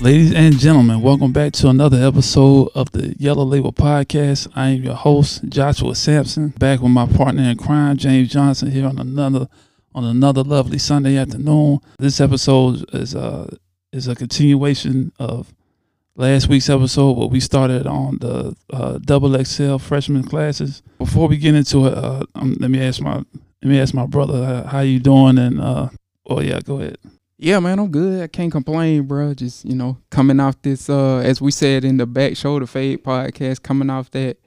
Ladies and gentlemen, welcome back to another episode of the Yellow Label Podcast. I am your host, Joshua Sampson, back with my partner in crime, James Johnson, here on another on another lovely Sunday afternoon. This episode is uh is a continuation of last week's episode where we started on the uh, double XL freshman classes. Before we get into it, uh, um, let me ask my let me ask my brother uh, how you doing and uh oh yeah, go ahead. Yeah, man, I'm good. I can't complain, bro. Just you know, coming off this, uh, as we said in the Back Shoulder Fade podcast, coming off that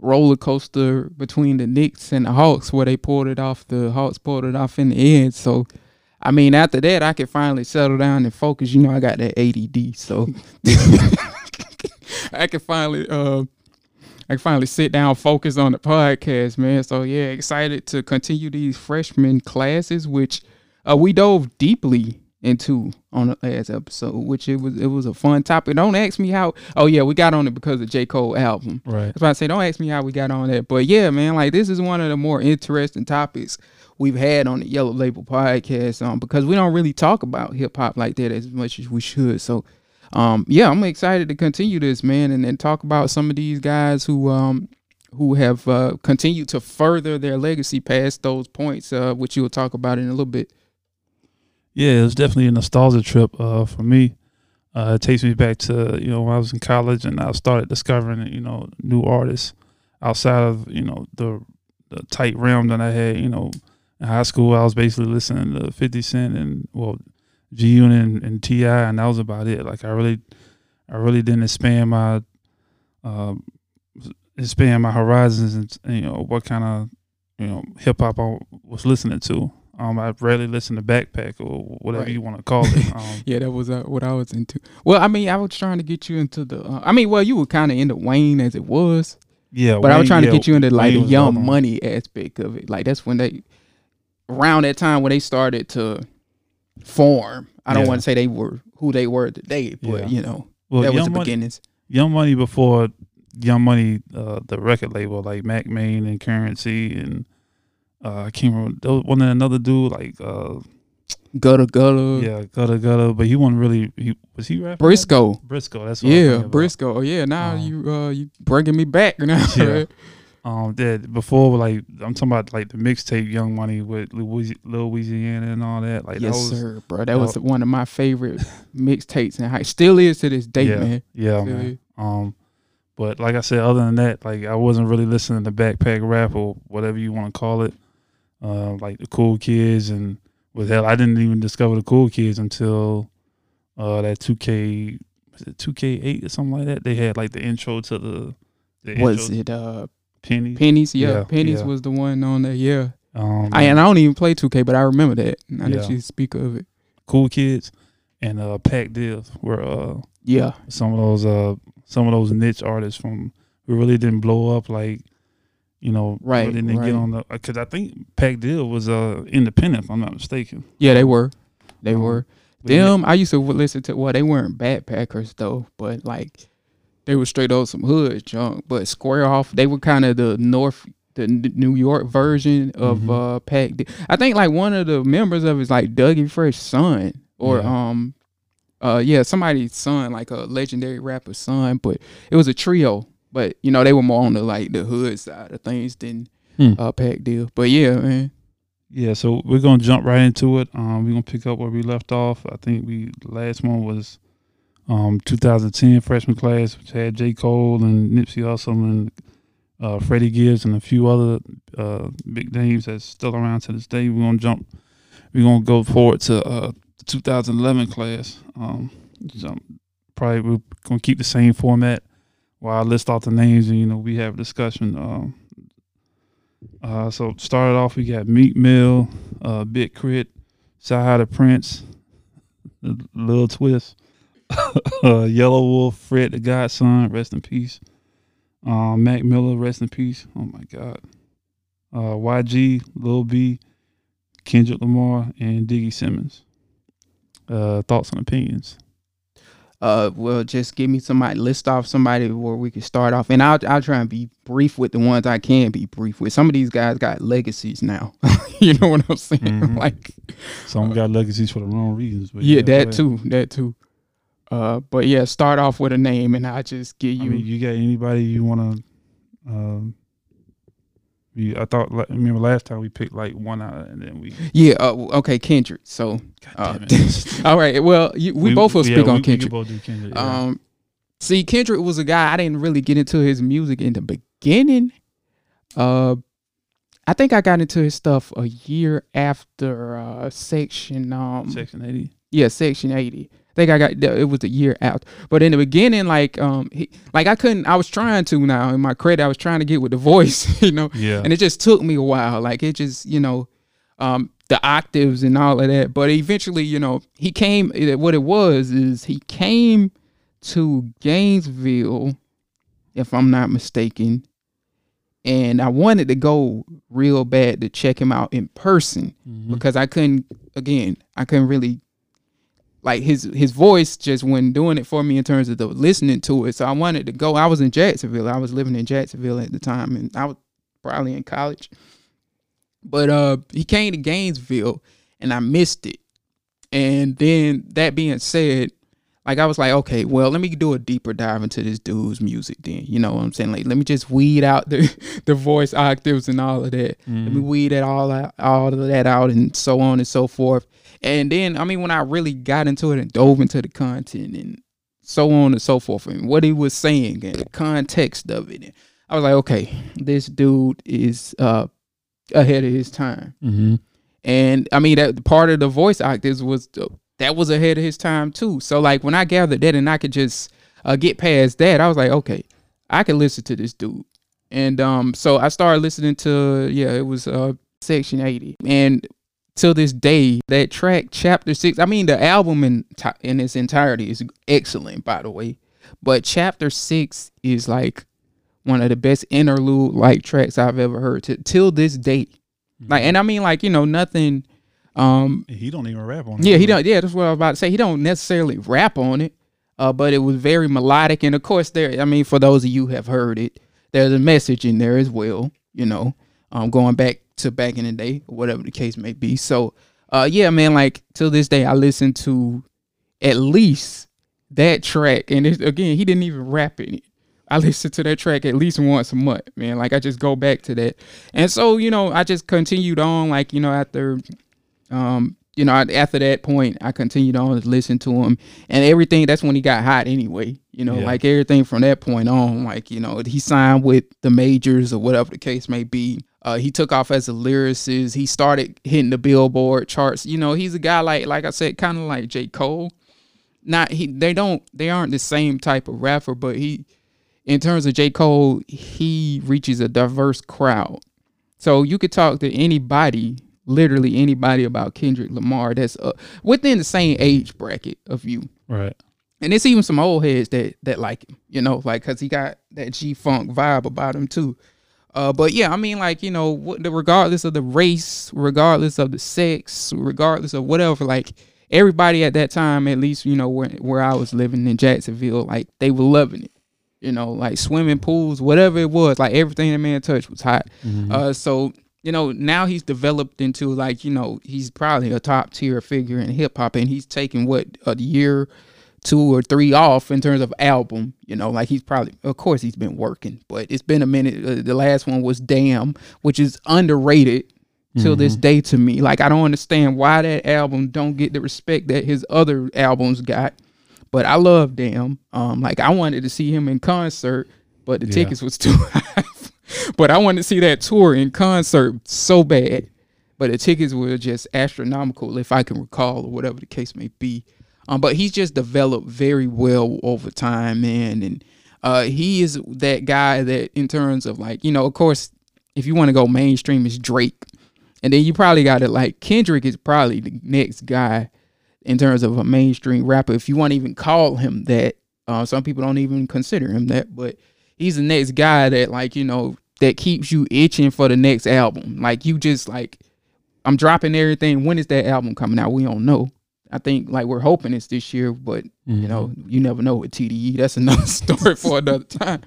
roller coaster between the Knicks and the Hawks, where they pulled it off. The Hawks pulled it off in the end. So, I mean, after that, I could finally settle down and focus. You know, I got that ADD, so I can finally, uh, I can finally sit down, focus on the podcast, man. So yeah, excited to continue these freshman classes, which uh, we dove deeply into on the last episode, which it was it was a fun topic. Don't ask me how. Oh yeah, we got on it because of J Cole album. Right. That's why I say don't ask me how we got on that. But yeah, man, like this is one of the more interesting topics we've had on the Yellow Label podcast, um, because we don't really talk about hip hop like that as much as we should. So, um, yeah, I'm excited to continue this, man, and then talk about some of these guys who um who have uh, continued to further their legacy past those points, uh, which you'll talk about in a little bit. Yeah, it was definitely a nostalgia trip uh, for me. Uh, it takes me back to you know when I was in college and I started discovering you know new artists outside of you know the the tight realm that I had. You know, in high school I was basically listening to Fifty Cent and well G Unit and, and T.I., and that was about it. Like I really, I really didn't expand my, uh, expand my horizons and you know what kind of you know hip hop I was listening to. Um, I rarely listen to Backpack or whatever Right. you want to call it. Um, Yeah, that was uh, what I was into. Well, I mean, I was trying to get you into the. Uh, I mean, well, you were kind of into Wayne as it was, yeah, but I was Wayne- trying to yeah, get you into like Wayne the Young. Money aspect of it. Like that's when they, around that time when they started to form. I don't Yeah. want to say they were who they were today, but Yeah. you know Well, that was the Money, beginnings. Young Money before Young Money, uh, the record label like Mack Maine and Curren$y and uh, I can't remember. One another dude like uh, Gudda Gudda. yeah, Gudda Gudda, but he wasn't really. He was he rapping? Briscoe. Briscoe. That's what Yeah. Briscoe. Oh yeah, now Um, you uh you bringing me back now. Yeah. right? Um, that before like I'm talking about like the mixtape Young Money with Louisi- Louisiana and all that. Like yes, that was, sir, bro. That that was one of my favorite mixtapes and high. Still is to this day, Yeah. man. Yeah, Still man. is. Um, but like I said, other than that, like I wasn't really listening to backpack rap or whatever you want to call it. Uh, like the Cool Kids and with hell, I didn't even discover the Cool Kids until uh that two K was it two K eight or something like that. They had like the intro to the, the Was it uh Penny? Pennies? Yeah, Yeah, Pennies yeah. was the one on there. Yeah, Um, I and I don't even play 2K, but I remember that. Now that Yeah. you speak of it, Cool Kids and uh Pac Div were uh yeah, some of those uh some of those niche artists from who really didn't blow up like you know Right, really didn't right. get on the because I think Pac Div was uh independent if I'm not mistaken. yeah, they were, they Um, were. Them, I used to listen to. Well, they weren't backpackers though, but like they were straight up some hood junk. But Square Off, they were kind of the North, the New York version of Mhm. uh Pac. I think like one of the members of it is like Dougie Fresh son, or Yeah. um, uh, yeah, somebody's son, like a legendary rapper's son. But it was a trio. But you know they were more on the like the hood side of things than Hmm. uh Pac Div. But yeah, man. yeah, so we're gonna jump right into it. Um, we're gonna pick up where we left off. I think we last one was um 2010 freshman class, which had J Cole and Nipsey Hussle and uh, Freddie Gibbs and a few other uh, big names that's still around to this day. We're gonna jump. We're gonna go forward to uh, 2011 class. Um, so probably we're gonna keep the same format while I list off the names and you know we have a discussion. Um, uh, so started off, we got Meek Mill, uh, Big K.R.I.T., CyHi the Prynce, Little Twist, uh, Yelawolf, Fred the Godson, rest in peace. Um, Mac Miller, rest in peace. Oh my God. Uh, YG, Lil B, Kendrick Lamar, and Diggy Simmons. Uh, thoughts and opinions. Uh, well, just give me somebody. List off somebody where we can start off, and I'll I'll try and be brief with the ones I can be brief with. Some of these guys got legacies now. you know what I'm saying? Mhm. Like, Some got legacies for the wrong reasons. But yeah, go that too, that too. Uh, but yeah, start off with a name, and I'll just give I you. mean, you got anybody you want to? Um, I thought like, remember last time we picked like one out and then we yeah uh, okay Kendrick so uh, all right well you, we, we, both will yeah, speak we, on Kendrick. Kendrick yeah. um see Kendrick was a guy I didn't really get into his music in the beginning uh I think I got into his stuff a year after uh section um section 80 yeah section 80 think I got it was a year after, but in the beginning, like um he like I couldn't. I was trying to now in my credit. I was trying to get with the voice, you know, Yeah. and it just took me a while. Like it just, you know, um, the octaves and all of that. But eventually, you know, he came. What it was is he came to Gainesville, if I'm not mistaken, and I wanted to go real bad to check him out in person Mhm. because I couldn't. Again, I couldn't really. Like his his voice just wasn't doing it for me in terms of the listening to it. So I wanted to go. I was in Jacksonville. I was living in Jacksonville at the time, and I was probably in college. But uh he came to Gainesville and I missed it. And then that being said, like I was like, okay, well, let me do a deeper dive into this dude's music then. You know what I'm saying? Like let me just weed out the the voice octaves and all of that. Let me Mhm. weed it all out all of that out and so on and so forth. And then I mean when I really got into it and dove into the content and so on and so forth and what he was saying and the context of it. I was like, okay, this dude is uh ahead of his time. Mhm. And I mean that part of the voice octaves was that was ahead of his time too. So like when I gathered that and I could just uh, get past that, I was like, okay, I can listen to this dude. And um, so I started listening to yeah, it was uh Section 80, and till this day, that track Chapter Six. I mean, the album in in its entirety is excellent, by the way. But Chapter Six is like one of the best interlude like tracks I've ever heard to, till this day. Like, and I mean, like you know, nothing. Um, He don't even rap on it. yeah, he don't. Yeah, that's what I was about to say. He don't necessarily rap on it, uh, but it was very melodic, and of course, there. I mean, for those of you who have heard it, there's a message in there as well. You know, um, going back to back in the day, or whatever the case may be. So, uh, yeah, man. Like till this day, I listen to at least that track, and it, again, he didn't even rap in it. I listen to that track at least once a month, man. Like I just go back to that, and so you know, I just continued on. Like you know, after um, you know, after that point, I continued on to listen to him, and everything. That's when he got hot, anyway. You know, Yeah. like everything from that point on, like you know, he signed with the majors or whatever the case may be. Uh, he took off as a lyricist. He started hitting the Billboard charts. You know, he's a guy like, like I said, kind of like J. Cole. Not he. They don't. They aren't the same type of rapper, but he, in terms of J. Cole, he reaches a diverse crowd. So you could talk to anybody, literally anybody about Kendrick Lamar that's uh, within the same age bracket of you. Right. And it's even some old heads that that like him, you know, like cuz he got that G funk vibe about him too. Uh, but yeah, I mean, like you know, the, regardless of the race, regardless of the sex, regardless of whatever, like everybody at that time, at least you know where where I was living in Jacksonville, like they were loving it. You know, like swimming pools, whatever it was, like everything that man touched was hot. Mhm. Uh, so you know now he's developed into like you know he's probably a top tier figure in hip hop, and he's taken what a year, two or three off in terms of album. You know, like he's probably of course he's been working, but it's been a minute. Uh, the last one was Damn, which is underrated till this day to me. Like I don't understand why that album don't get the respect that his other albums got. But I love Damn. Um, like I wanted to see him in concert, but the Yeah. tickets was too high. but I wanted to see that tour in concert so bad. But the tickets were just astronomical, if I can recall, or whatever the case may be. Um, but he's just developed very well over time, man. And uh, he is that guy that, in terms of like, you know, of course, if you want to go mainstream, is Drake. And then you probably got it like Kendrick is probably the next guy in terms of a mainstream rapper. If you want to even call him that, uh, some people don't even consider him that, but he's the next guy that like you know that keeps you itching for the next album. Like you just like, I'm dropping everything. When is that album coming out? We don't know. I think like we're hoping it's this year, but you know you never know with TDE. That's another story for another time.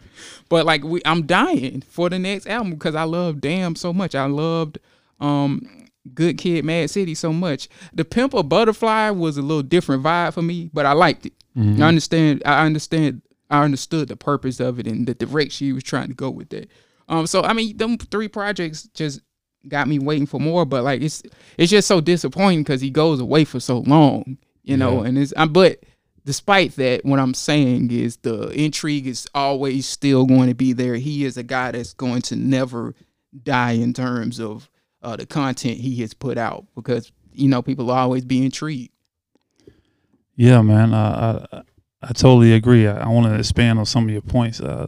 But like we, I'm dying for the next album because I love Damn so much. I loved um Good Kid, Mad City so much. The Pimp a Butterfly was a little different vibe for me, but I liked it. Mhm. I understand. I understand. I understood the purpose of it and the direction he was trying to go with that. Um, so I mean, them three projects just got me waiting for more. But like, it's it's just so disappointing because he goes away for so long, you know. Yeah. And it's I, but despite that, what I'm saying is the intrigue is always still going to be there. He is a guy that's going to never die in terms of uh, the content he has put out because you know people will always be intrigued. Yeah, man. Uh, I I totally agree. I, I want to expand on some of your points. Uh,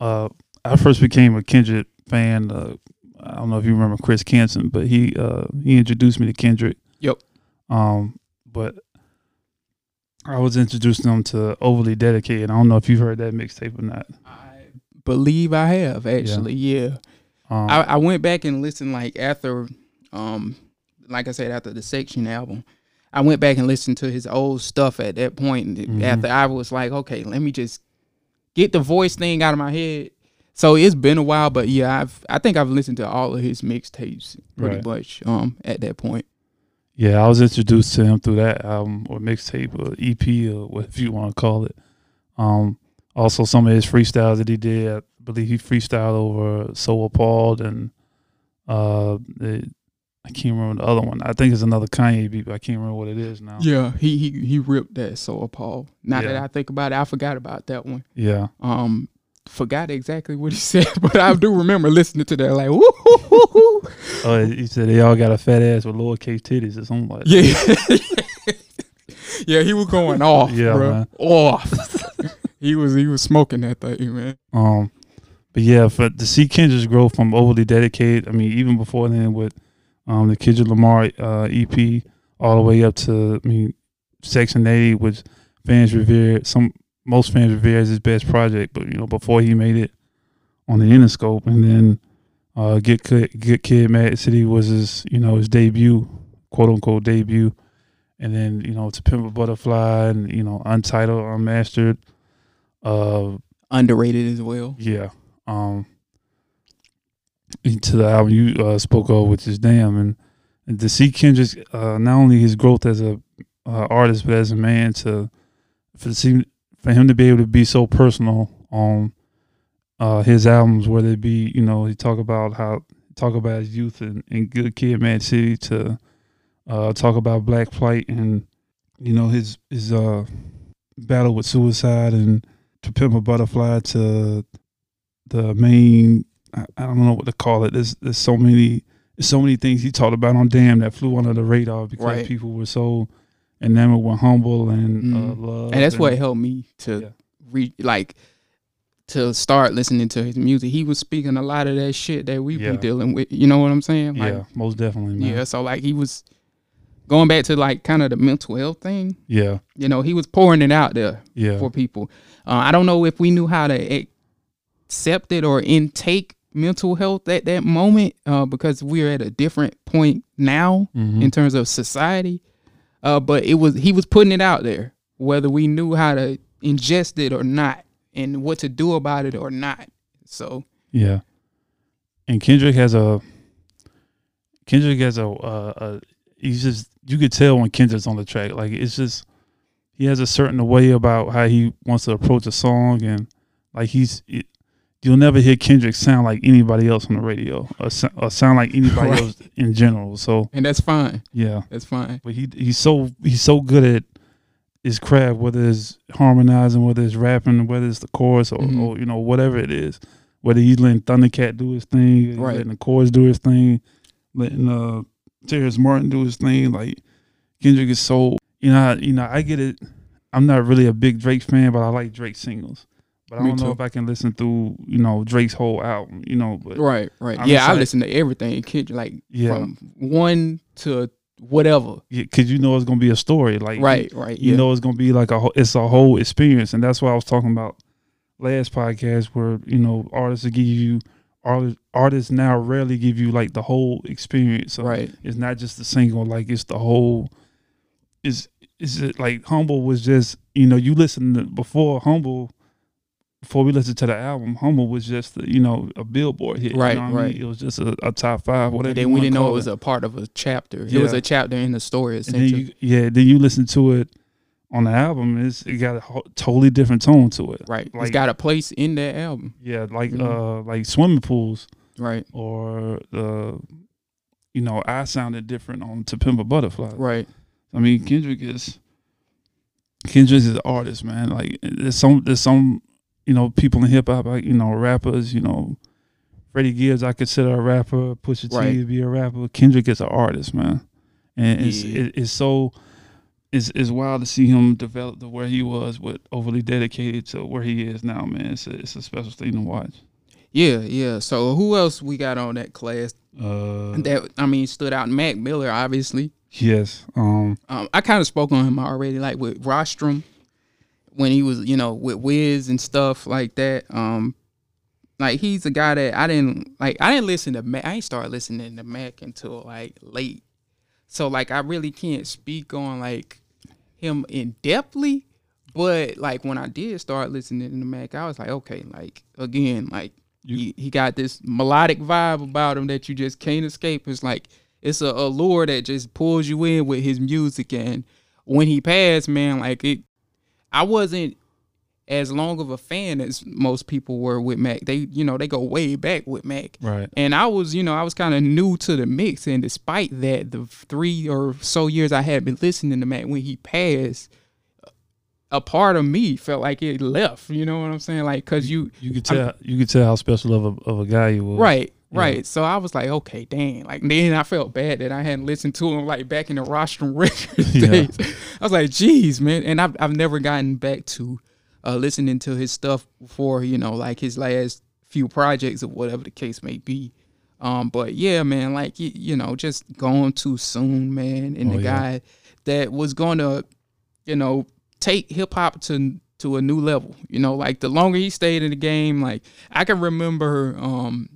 uh, I first became a Kendrick fan. I don't know if you remember Chris Canson, but he uh, he introduced me to Kendrick. Yep. Um, but I was introduced them to Overly Dedicated. I don't know if you've heard that mixtape or not. I believe I have actually. Yeah. Um, I, I went back and listened like after um like I said after the section album. I went back and listened to his old stuff at that point and Mhm. after I was like, okay, let me just get the voice thing out of my head. So it's been a while, but yeah, I've I think I've listened to all of his mixtapes pretty Right. much um at that point. Yeah, I was introduced to him through that album or mixtape or EP or whatever you want to call it. Um, also, some of his freestyles that he did, I believe he freestyled over "So Appalled" and uh, the, I can't remember the other one. I think it's another Kanye beat, but I can't remember what it is now. Yeah, he he he ripped that so appalled. Now that I think about it, I forgot about that one. Yeah, Um, forgot exactly what he said, but I do remember listening to that. Like, woo, hoo, hoo, hoo. oh, he said they all got a fat ass with lowercase titties or something like that. yeah, yeah, he was going off, Yeah, bro. man. off. he was he was smoking that thing, man. Um, but yeah, for to see Kendrick's growth from overly dedicated, I mean, even before then with um the Kendrick Lamar uh, EP, all the way up to I mean, Section 80, which fans revered some most fans revere as his best project, but you know before he made it on the Interscope, and then uh, Get Kid, Get Kid, Mad City was his you know his debut, quote unquote debut, and then you know to Pimp a Butterfly and you know Untitled, Unmastered, uh, Underrated as well. yeah. Um into the album you uh, spoke of, which is Damn, and, and to see Kendrick's uh, not only his growth as a uh, artist but as a man to for the for him to be able to be so personal on uh, his albums, whether it be you know he talk about how talk about his youth and, and Good Kid, Mad City to uh, talk about Black Flight and you know his his uh, battle with suicide and to Pimp a Butterfly to the main I, I don't know what to call it. There's there's so many there's so many things he talked about on Damn that flew under the radar because Right. people were so enamored with humble and uh, Mhm. love. And that's what helped me to Yeah. re like to start listening to his music. He was speaking a lot of that shit that we Yeah. be dealing with. You know what I'm saying? Like, yeah, most definitely, man. yeah. So like he was going back to like kind of the mental health thing. Yeah, You know, he was pouring it out there yeah, for people. Uh, I don't know if we knew how to accept it or intake mental health at that moment uh, because we're at a different point now Mhm. in terms of society. Uh, but it was he was putting it out there, whether we knew how to ingest it or not, and what to do about it or not. So yeah. And Kendrick has a Kendrick has a, a he's just you could tell when Kendrick's on the track. Like it's just he has a certain way about how he wants to approach a song, and like he's it, you'll never hear Kendrick sound like anybody else on the radio or, or sound like anybody Right. else in general. So and that's fine. yeah, That's fine. but he he's so he's so good at his craft, whether it's harmonizing, whether it's rapping, whether it's the chorus or, Mhm. or you know whatever it is. Whether he's letting Thundercat do his thing, Right. letting the chorus do his thing, letting uh Terrace Martin do his thing. Like Kendrick is so you know you know I get it. I'm not really a big Drake fan, but I like Drake singles. But I Me don't know too. if I can listen through you know Drake's whole album. You know, but Right, right. I'm yeah, just I listen to everything. Kid, like Yeah. from one to whatever. because you know it's gonna be a story. Like Right, right. you yeah. know it's gonna be like a whole, it's a whole experience, and that's what I was talking about last podcast, where you know artists will give you artists artists now rarely give you like the whole experience. So right. it's not just the single, like it's the whole. Is is it like humble was just you know you listen to before humble before we listened to the album, Humble was just you know a Billboard hit. Right, you know what I right. mean? It was just a, a top five, whatever. And then we didn't know call it was a part of a chapter. It was a chapter in the story And then you, yeah, then you listen to it on the album. It's it got a ho- totally different tone to it. right. It's got a place in that album. Yeah, like Mhm. uh, like swimming pools Right. or uh, you know, I sounded different on To Pimp a Butterfly. Right. I mean, Kendrick is Kendrick is an artist, man. Like there's some there's some you know people in hip hop, like you know rappers. You know, Freddie Gibbs, I consider a rapper. Pusha T Right. to be a rapper. Kendrick is an artist, man, and it's Yeah. it, it's so. It's, it's wild to see him develop to where he was, with overly dedicated to where he is now, man. It's a, it's a special thing to watch. Yeah, yeah. So who else we got on that class Uh, that I mean stood out? Mac Miller, obviously. yes, um, Um, I kind of spoke on him already, like with Rostrum when he was, you know, with Wiz and stuff like that. Um, like he's a guy that I didn't like. I didn't listen to Mac. I ain't started listening to Mac until like late. So like I really can't speak on like him in depthly. But like when I did start listening to Mac, I was like, okay, like again, like You- he, he got this melodic vibe about him that you just can't escape. It's like it's a allure that just pulls you in with his music. And when he passed, man, like it, I wasn't as long of a fan as most people were with Mac. They, you know, they go way back with Mac. right, And I was, you know, I was kind of new to the mix. And despite that, the three or so years I had been listening to Mac, when he passed, a part of me felt like it left. You know what I'm saying? Like, cause you, you could tell you could tell how special of a of a guy he was. right, Yeah. right. So I was like, okay, dang. Like then I felt bad that I hadn't listened to him like back in the rostrum records Yeah. days. I was like, geez, man. And I've I've never gotten back to uh, listening to his stuff before. You know, like his last few projects or whatever the case may be. Um, but yeah, man, like you, you know, just gone too soon, man. And Oh, the yeah. guy that was gonna, you know, take hip hop to to a new level. You know, like the longer he stayed in the game, like I can remember um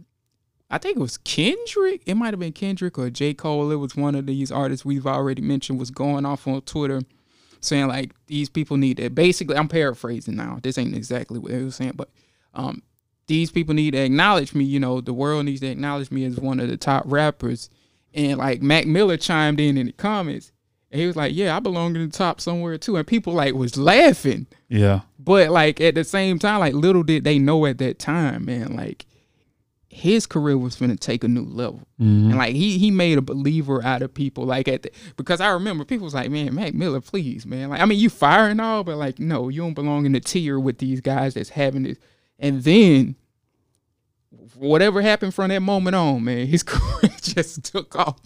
I think it was Kendrick. It might have been Kendrick or J. Cole. It was one of these artists we've already mentioned was going off on Twitter saying like these people need to basically I'm paraphrasing now. This ain't exactly what he was saying, but um these people need to acknowledge me, you know, the world needs to acknowledge me as one of the top rappers. And like Mac Miller chimed in in the comments and he was like, Yeah, I belong in the top somewhere too. And people like was laughing. Yeah. But like at the same time, like little did they know at that time, man, like his career was gonna take a new level. Mhm. And like he he made a believer out of people like at the, because I remember people was like, Man, Mac Miller, please, man. Like I mean you fire and all, but like no, you don't belong in the tier with these guys that's having this. And then whatever happened from that moment on, man, his career just took off.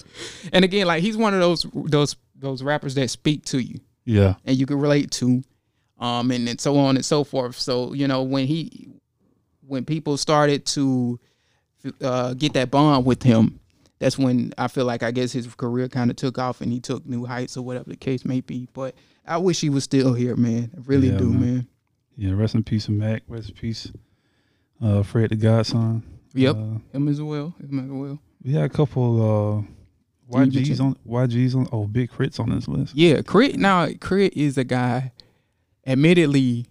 And again, like he's one of those those those rappers that speak to you Yeah. and you can relate to, um, and, and so on and so forth. So you know when he, when people started to uh, get that bond with him, that's when I feel like I guess his career kind of took off and he took new heights or whatever the case may be. But I wish he was still here, man. I really Yeah, do, man. man. Yeah. Rest in peace, Mac. Rest in peace, uh, Fred the Godson. Yep, Uh, him as well. Him as well. we had a couple uh, YGs on YGs on. Oh, big crits on this list. Yeah, Crit. Now K.R.I.T. is a guy. Admittedly,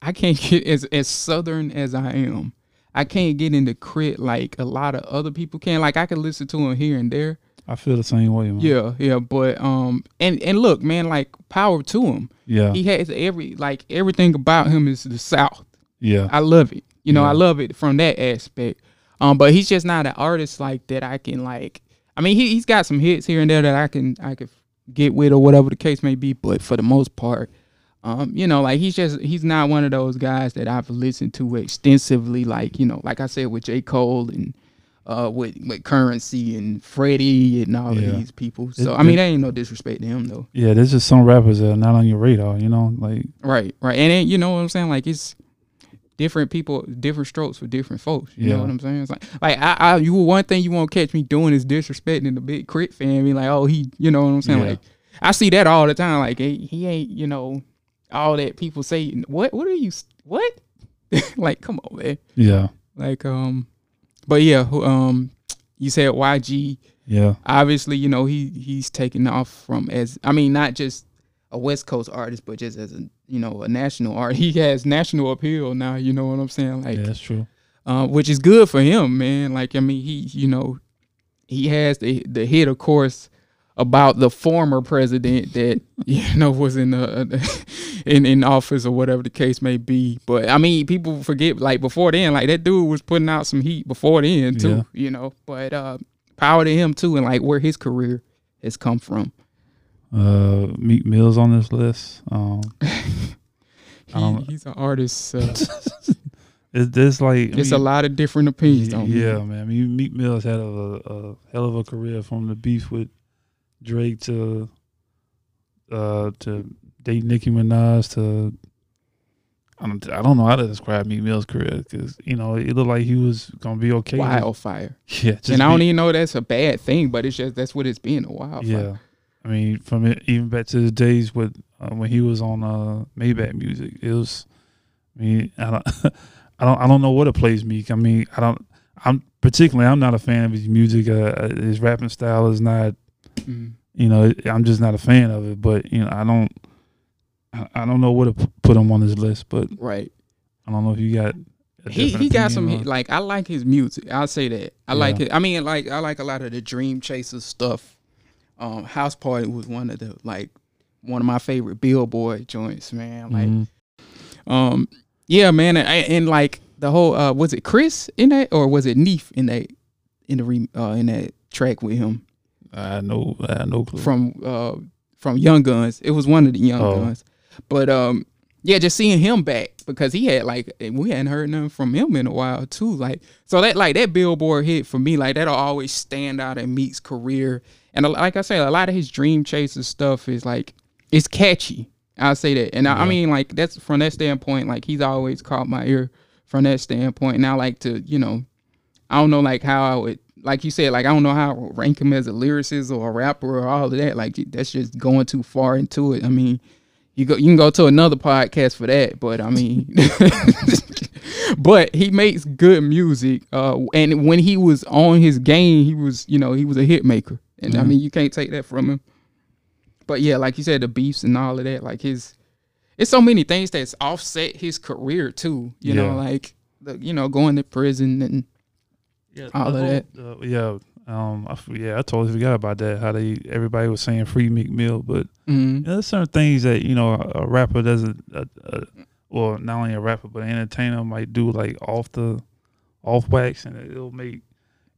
I can't get as as southern as I am. I can't get into K.R.I.T. like a lot of other people can. Like I can listen to him here and there. I feel the same way, man. Yeah, yeah. But um, and and look, man, like power to him. Yeah. He has every like everything about him is the South. Yeah. I love it. You know, Yeah. I love it from that aspect. Um, but he's just not an artist like that. I can like. I mean, he he's got some hits here and there that I can I could get with or whatever the case may be. But for the most part, um, you know, like he's just he's not one of those guys that I've listened to extensively. Like you know, like I said with J Cole and uh with with Curren$y and Freddie and all Yeah. of these people. So It- I mean, it- there ain't no disrespect to him though. Yeah. There's just some rappers that are not on your radar. You know, like Right, right. And then, you know what I'm saying? Like it's different people, different strokes for different folks. You Yeah. know what I'm saying? It's like like I, I you one thing you won't catch me doing is disrespecting the Big K.R.I.T. fan. Be like, oh he you know what I'm saying? Yeah. Like I see that all the time. Like he, he ain't, you know, all that people say what what are you what? like, come on, man. yeah, Like um but yeah, who- um you said YG yeah, obviously, you know, he he's taken off from as I mean, not just a West Coast artist, but just as a you know a national art. He has national appeal now. You know what I'm saying? Like yeah, that's true. uh, which is good for him, man. Like I mean, he you know he has the the hit, of course, about the former president that you know was in the in in office or whatever the case may be. But I mean, people forget like before then, like that dude was putting out some heat before then too. Yeah. You know, but uh, power to him too, and like where his career has come from. Uh, Meek Mill's on this list. Um, He, he's an artist. Uh, it's this like I it's a lot of different opinions. Yeah, on him. yeah, man. I mean, Meek Mill's had a, a hell of a career from the beef with Drake to uh to date Nicki Minaj to I don't I don't know how to describe Meek Mill's career because you know it looked like he was gonna be okay. with- wildfire. yeah, just and I don't even know that's a bad thing, but it's just that's what it's been a wildfire. yeah. I mean, from it, even back to the days with uh, when he was on uh, Maybach music, it was. I mean, I don't, I don't, I don't know what it plays Meek. I mean, I don't. I'm particularly, I'm not a fan of his music. Uh, his rapping style is not. Mhm. You know, I'm just not a fan of it. But you know, I don't. I, I don't know what to put him on this list, but Right. I don't know if you got. He he got some on- like I like his music. I'll say that. I like it. I mean like I like a lot of the Dream Chaser stuff. Um House Party was one of the like one of my favorite Billboard joints, man. Like Mhm. um yeah, man, and, and like the whole uh was it Chris in that or was it Neef in that in the re, uh in that track with him I know, I had no clue. from uh from Young Guns. It was one of the Young Oh. Guns. But um yeah, just seeing him back because he had like we hadn't heard nothing from him in a while too. Like so that like that Billboard hit for me, like that'll always stand out in Meek's career. And uh, like I said, a lot of his Dream Chaser stuff is like it's catchy. I'll say that. And I, I mean like that's from that standpoint, like he's always caught my ear from that standpoint. And I like to, you know, I don't know like how I would like you said, like I don't know how I rank him as a lyricist or a rapper or all of that. Like that's just going too far into it. I mean, you go you can go to another podcast for that, but I mean but he makes good music. Uh and when he was on his game, he was, you know, he was a hit maker. And I Mhm. mean you can't take that from him. But yeah, like you said, the beefs and all of that, like his it's so many things that's offset his career too. You know, like the, you know, going to prison and yeah, all of whole- uh, yeah, um, I, yeah, I totally forgot about that. How they everybody was saying free Meek Mill, but mhm. you know, there's certain things that you know a, a rapper doesn't, uh, uh, well, not only a rapper but an entertainer might do like off the, off wax, and it'll make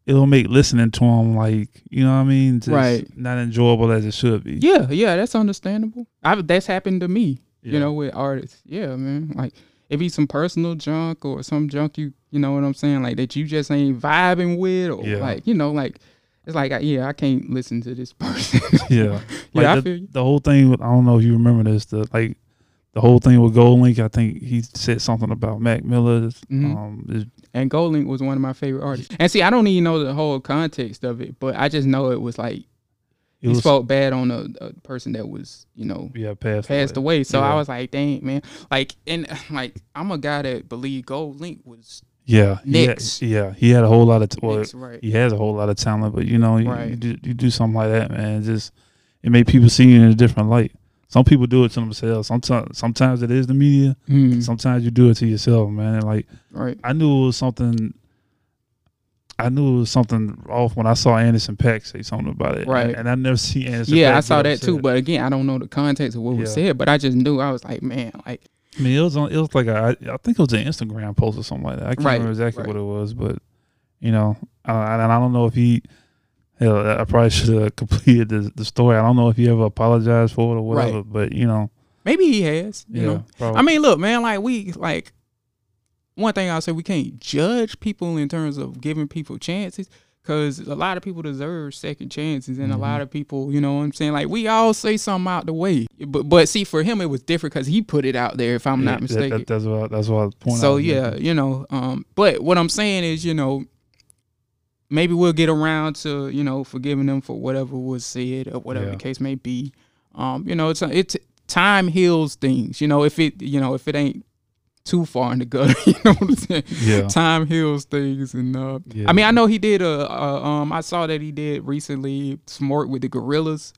it'll make listening to them like you know what I mean, just Right. not enjoyable as it should be. Yeah, yeah, that's understandable. I that's happened to me, Yeah. you know, with artists. Yeah, man. Like if it's some personal junk or some junk you you know what I'm saying, like that you just ain't vibing with or Yeah. like, you know, like it's like yeah, I can't listen to this person. yeah. Like yeah, I the, the whole thing. With, I don't know if you remember this. The like the whole thing with GoldLink. I think he said something about Mac Miller. Mhm. Um, And Goldlink was one of my favorite artists. And see, I don't even know the whole context of it, but I just know it was like he was spoke bad on a, a person that was, you know, yeah passed passed away. So I was like, dang, man. Like, and like, I'm a guy that believe GoldLink was Yeah, he had- yeah, he had a whole lot of well, Knicks, right. he has a whole lot of talent, but you know, you, you, do, you do something like that, man. It just it made people see you in a different light. Some people do it to themselves. Sometimes, sometimes it is the media. Mhm. Sometimes you do it to yourself, man. And like Right. I knew it was something. I knew it was something off when I saw Anderson Paak say something about it. Right. And, and I never see Anderson. Yeah, Paak I saw that too. But again, I don't know the context of what was said. But I just knew I was like, man, like I mean, it was on. It was like a. I, I think it was an Instagram post or something like that. I can't Right, remember exactly right. what it was, but you know, uh, and I don't know if he. Hell, I probably should have completed the, the story. I don't know if he ever apologized for it or whatever, Right. but you know, maybe he has. You yeah, know. probably. I mean, look, man, like we like one thing I'll say we can't judge people in terms of giving people chances. Cause a lot of people deserve second chances, and a Mhm. lot of people, you know, what I'm saying, like we all say something out the way, but but see, for him it was different because he put it out there. If I'm Yeah, not mistaken, that- that's what that's what pointing so yeah, you know, um, but what I'm saying is, you know, maybe we'll get around to, you know, forgiving them for whatever was said or whatever Yeah. the case may be. Um, you know, it's it's time heals things. You know, if it you know if it ain't too far in the gutter, you know what I'm saying. Yeah. Time heals things, and uh, Yeah. I mean, I know he did a, a um, I saw that he did recently some work with the Gorillaz.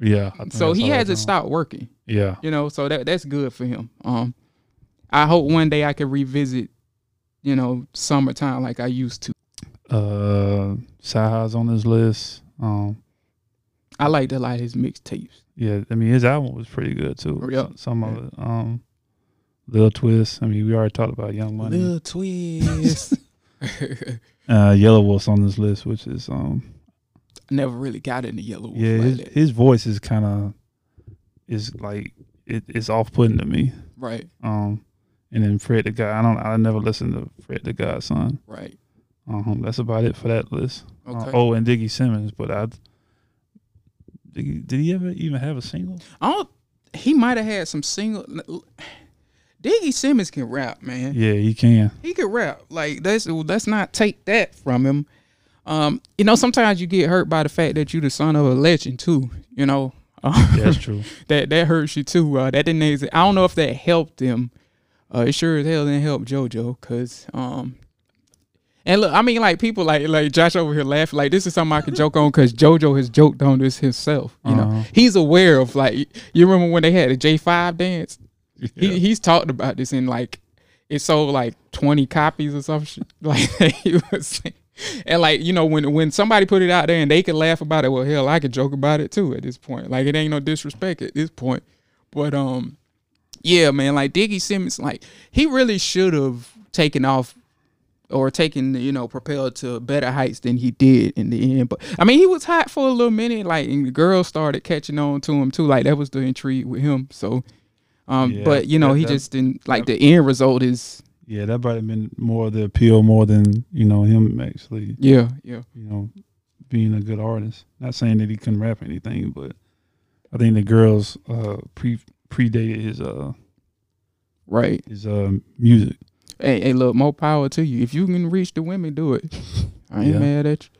Yeah. So he hasn't stopped working. Yeah. You know, so that that's good for him. Um, I hope one day I can revisit, you know, summertime like I used to. Uh, CyHi's on this list. Um, I liked a lot of his mixtapes. yeah, I mean his album was pretty good too. Yeah. Some of it. Um, Lil Twist. I mean, we already talked about Young Money. Little twist. Uh, Yelawolf's on this list, which is um, Never really got into Yelawolf yeah, like his, that. his voice is kind of is like it, it's off putting to me. Right, Um, and then Fred the guy. I don't. I never listened to Fred the Godson. right. Um, that's about it for that list. Uh, Okay. oh, and Diggy Simmons, but I. Did he, did he ever even have a single? I don't. He might have had some single. Diggy Simmons can rap, man. Yeah, he can. He can rap. Like that's let's not take that from him. Um, you know, sometimes you get hurt by the fact that you're the son of a legend too. You know, that's true. that that hurts you too. Uh, that didn't. ex- I don't know if that helped him. Uh, it sure as hell didn't help JoJo, cause um. And look, I mean, like people like like Josh over here laughing. Like this is something I can joke on, cause JoJo has joked on this himself. You know, Uh-huh. he's aware of like you remember when they had the J five dance. Yeah. He he's talked about this in like it sold like twenty copies or something. Like he was, and like you know when when somebody put it out there and they could laugh about it, well hell I could joke about it too at this point. Like it ain't no disrespect at this point. But um, yeah, man, like Diggy Simmons, like he really should have taken off or taken you know propelled to better heights than he did in the end. But I mean he was hot for a little minute, like and the girls started catching on to him too. Like that was the intrigue with him. So. Um, Yeah, but you know, that- he just didn't like the end result is Yeah, that might have been more of the appeal more than you know him actually. yeah, yeah. You know, being a good artist. Not saying that he couldn't rap anything, but I think the girls uh pre predated his uh Right. his uh music. Hey, hey, look, more power to you. If you can reach the women, do it. I ain't Yeah. mad at you.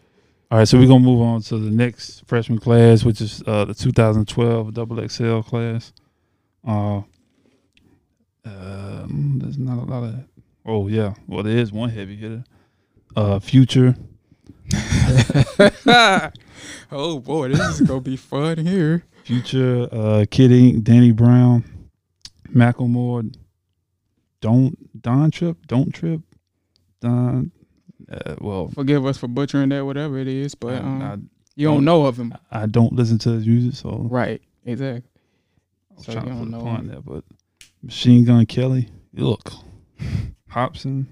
All right, so we're gonna move on to the next freshman class, which is uh, the 2012 Double XL class. Uh, um, there's not a lot of. Oh yeah, well there is one heavy hitter. Uh, Future, oh boy, this is gonna be fun here. Future, uh, Kid Ink, Danny Brown, Macklemore, Don't Don Trip, Don't Trip, Don. Uh, well, Forgive us for butchering that, whatever it is, but I, um, you don't know of him, I, I don't listen to his music, so right? Exactly. I was So trying you to don't put a him. there, but Machine Gun Kelly, look, Hopsin,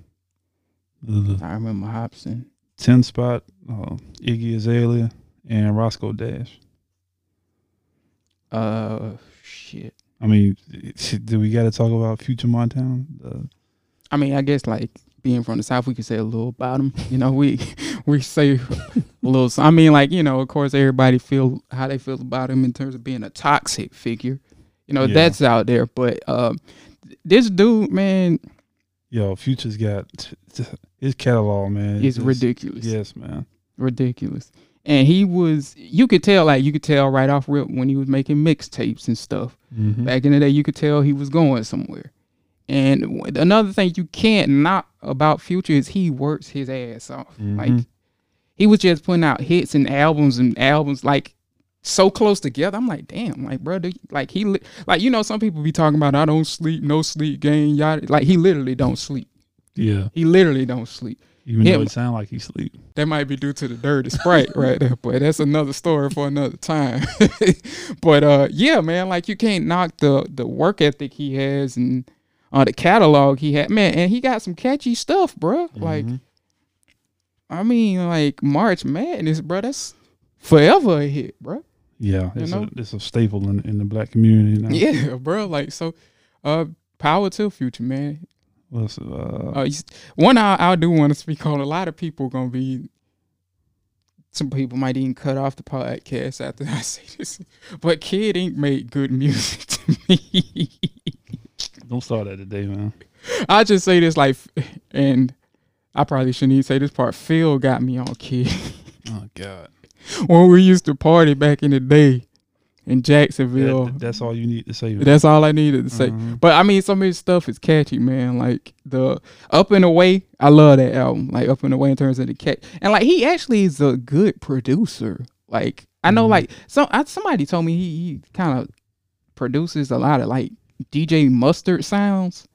ugh. I remember Hopsin. Ten Spot, uh, Iggy Azalea, and Roscoe Dash. Uh, shit. I mean, do we got to talk about Future Montana? Uh, I mean, I guess like being from the south, we could say a little about him. You know, we we say a little. I mean, like you know, of course, everybody feel how they feel about him in terms of being a toxic figure. You know, Yeah. that's out there. But um, this dude, man, yo, Future's got his catalog, man. is just- ridiculous. Yes, man. ridiculous. And he was, you could tell, like you could tell right off rip when he was making mixtapes and stuff. Mm-hmm. Back in the day, you could tell he was going somewhere. And w- another thing you can't not about Future is he works his ass off. Like Mhm. he was just putting out hits and albums and albums like so close together. I'm like, damn, like brother, like he li- like you know some people be talking about I don't sleep, no sleep, game, yada. Like he literally don't sleep. Yeah, He literally don't sleep. even Yeah. though it sound like he sleep. That might be due to the dirty sprite right there, but that's another story for another time. but uh yeah, man, like you can't knock the the work ethic he has and uh the catalog he had. Man, and he got some catchy stuff, bruh. Like Mhm. I mean, like March Madness, bro. That's forever a hit, bro. Yeah, you it's know? a it's a staple in, in the black community now. Yeah, bro. Like so, uh, power to future, man. What's, uh, Uh, one I, I do want to speak on. A lot of people gonna be. Some people might even cut off the podcast after I say this, but Kid Ink made good music to me. don't start that today, man. I just say this like, and I probably shouldn't even say this part. Phil got me on Kid. Oh God, when we used to party back in the day in Jacksonville. That- that's all you need to say. man. That's all I needed to say. Uh-huh. But I mean, some of his stuff is catchy, man. Like the Up and Away, I love that album. Like Up and Away in terms of the cat, and like he actually is a good producer. Like I know Mhm. like so I, somebody told me he, he kind of produces a lot of like DJ Mustard sounds.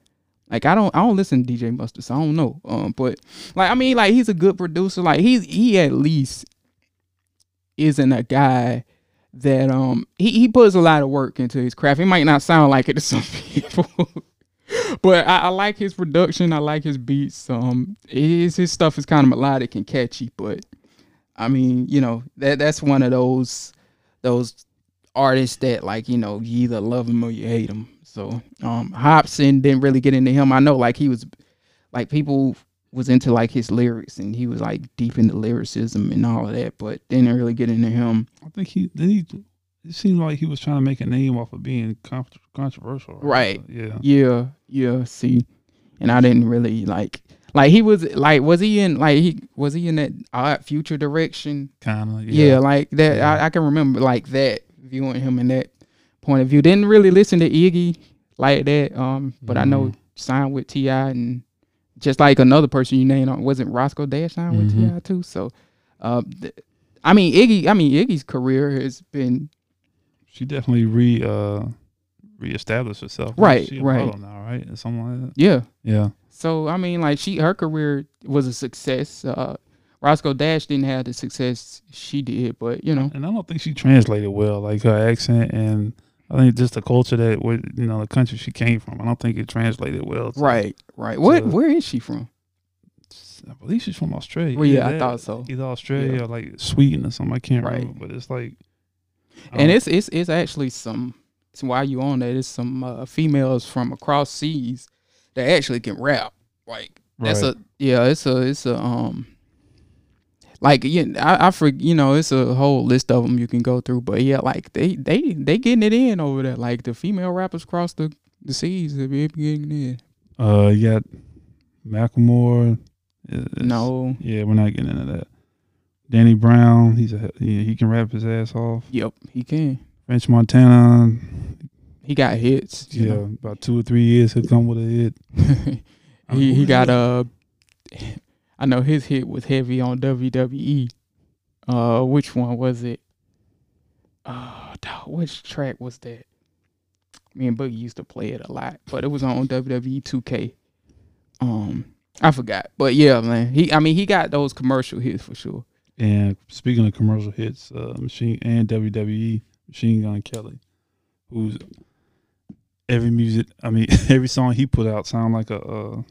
Like I don't I don't listen to DJ Mustard, so I don't know. Um, but like I mean, like he's a good producer. Like he's he at least isn't a guy that um he, he puts a lot of work into his craft. He might not sound like it to some people. but I, I like his production. I like his beats. Um, his his stuff is kind of melodic and catchy. But I mean, you know that that's one of those those artists that like you know you either love him or you hate him. So um, Hopsin didn't really get into him. I know like he was like people was into like his lyrics and he was like deep into lyricism and all of that, but didn't really get into him. I think he then he. It seemed like he was trying to make a name off of being con- controversial. Right. So, yeah. Yeah, yeah. See, and I didn't really like like he was like was he in like he was he in that odd future direction? Kind of. Yeah, Yeah. like that. Yeah. I, I can remember like that viewing him in that point of view. Didn't really listen to Iggy like that. Um, but I know Mhm. signed with T.I. and just like another person you named on wasn't Roscoe Dash on with Mhm. T.I. too. So, uh, th- I mean Iggy. I mean Iggy's career has been She definitely re uh reestablished herself. Right, She right. model now, right? Or something like that. yeah. Yeah. So I mean, like she, her career was a success. Uh, Roscoe Dash didn't have the success she did, but you know, And I don't think she translated well, like her accent and I think just the culture that where you know the country she came from. I don't think it translated well. to- right, right. What? Where is she from? I believe she's from Australia. Well, yeah, I Either thought so. Either Australia Yeah. or like Sweden or something. I can't Right. remember, but it's like. And it's it's it's actually some. So while you on that, it's some uh, females from across seas that actually can rap. Like that's Right. a yeah. It's a it's a um. Like yeah, I I for you know it's a whole list of them you can go through, but yeah, like they they they getting it in over there. Like the female rappers across the the seas, they be getting in. uh, you got Macklemore. It's- No. Yeah, we're not getting into that. Danny Brown, he's a he, he can rap his ass off. Yep, he can. French Montana, He got hits. you yeah, know. about two or three years he'll come with a hit. I mean, he he got a. uh I know his hit was heavy on WWE. Uh which one was it? Uh which track was that? Me and Boogie used to play it a lot, but it was on WWE 2K. Um I forgot. But yeah, man. He I mean he got those commercial hits for sure. And speaking of commercial hits, uh, Machine and WWE, Machine Gun Kelly, who's every music, I mean, every song he put out sound like a uh,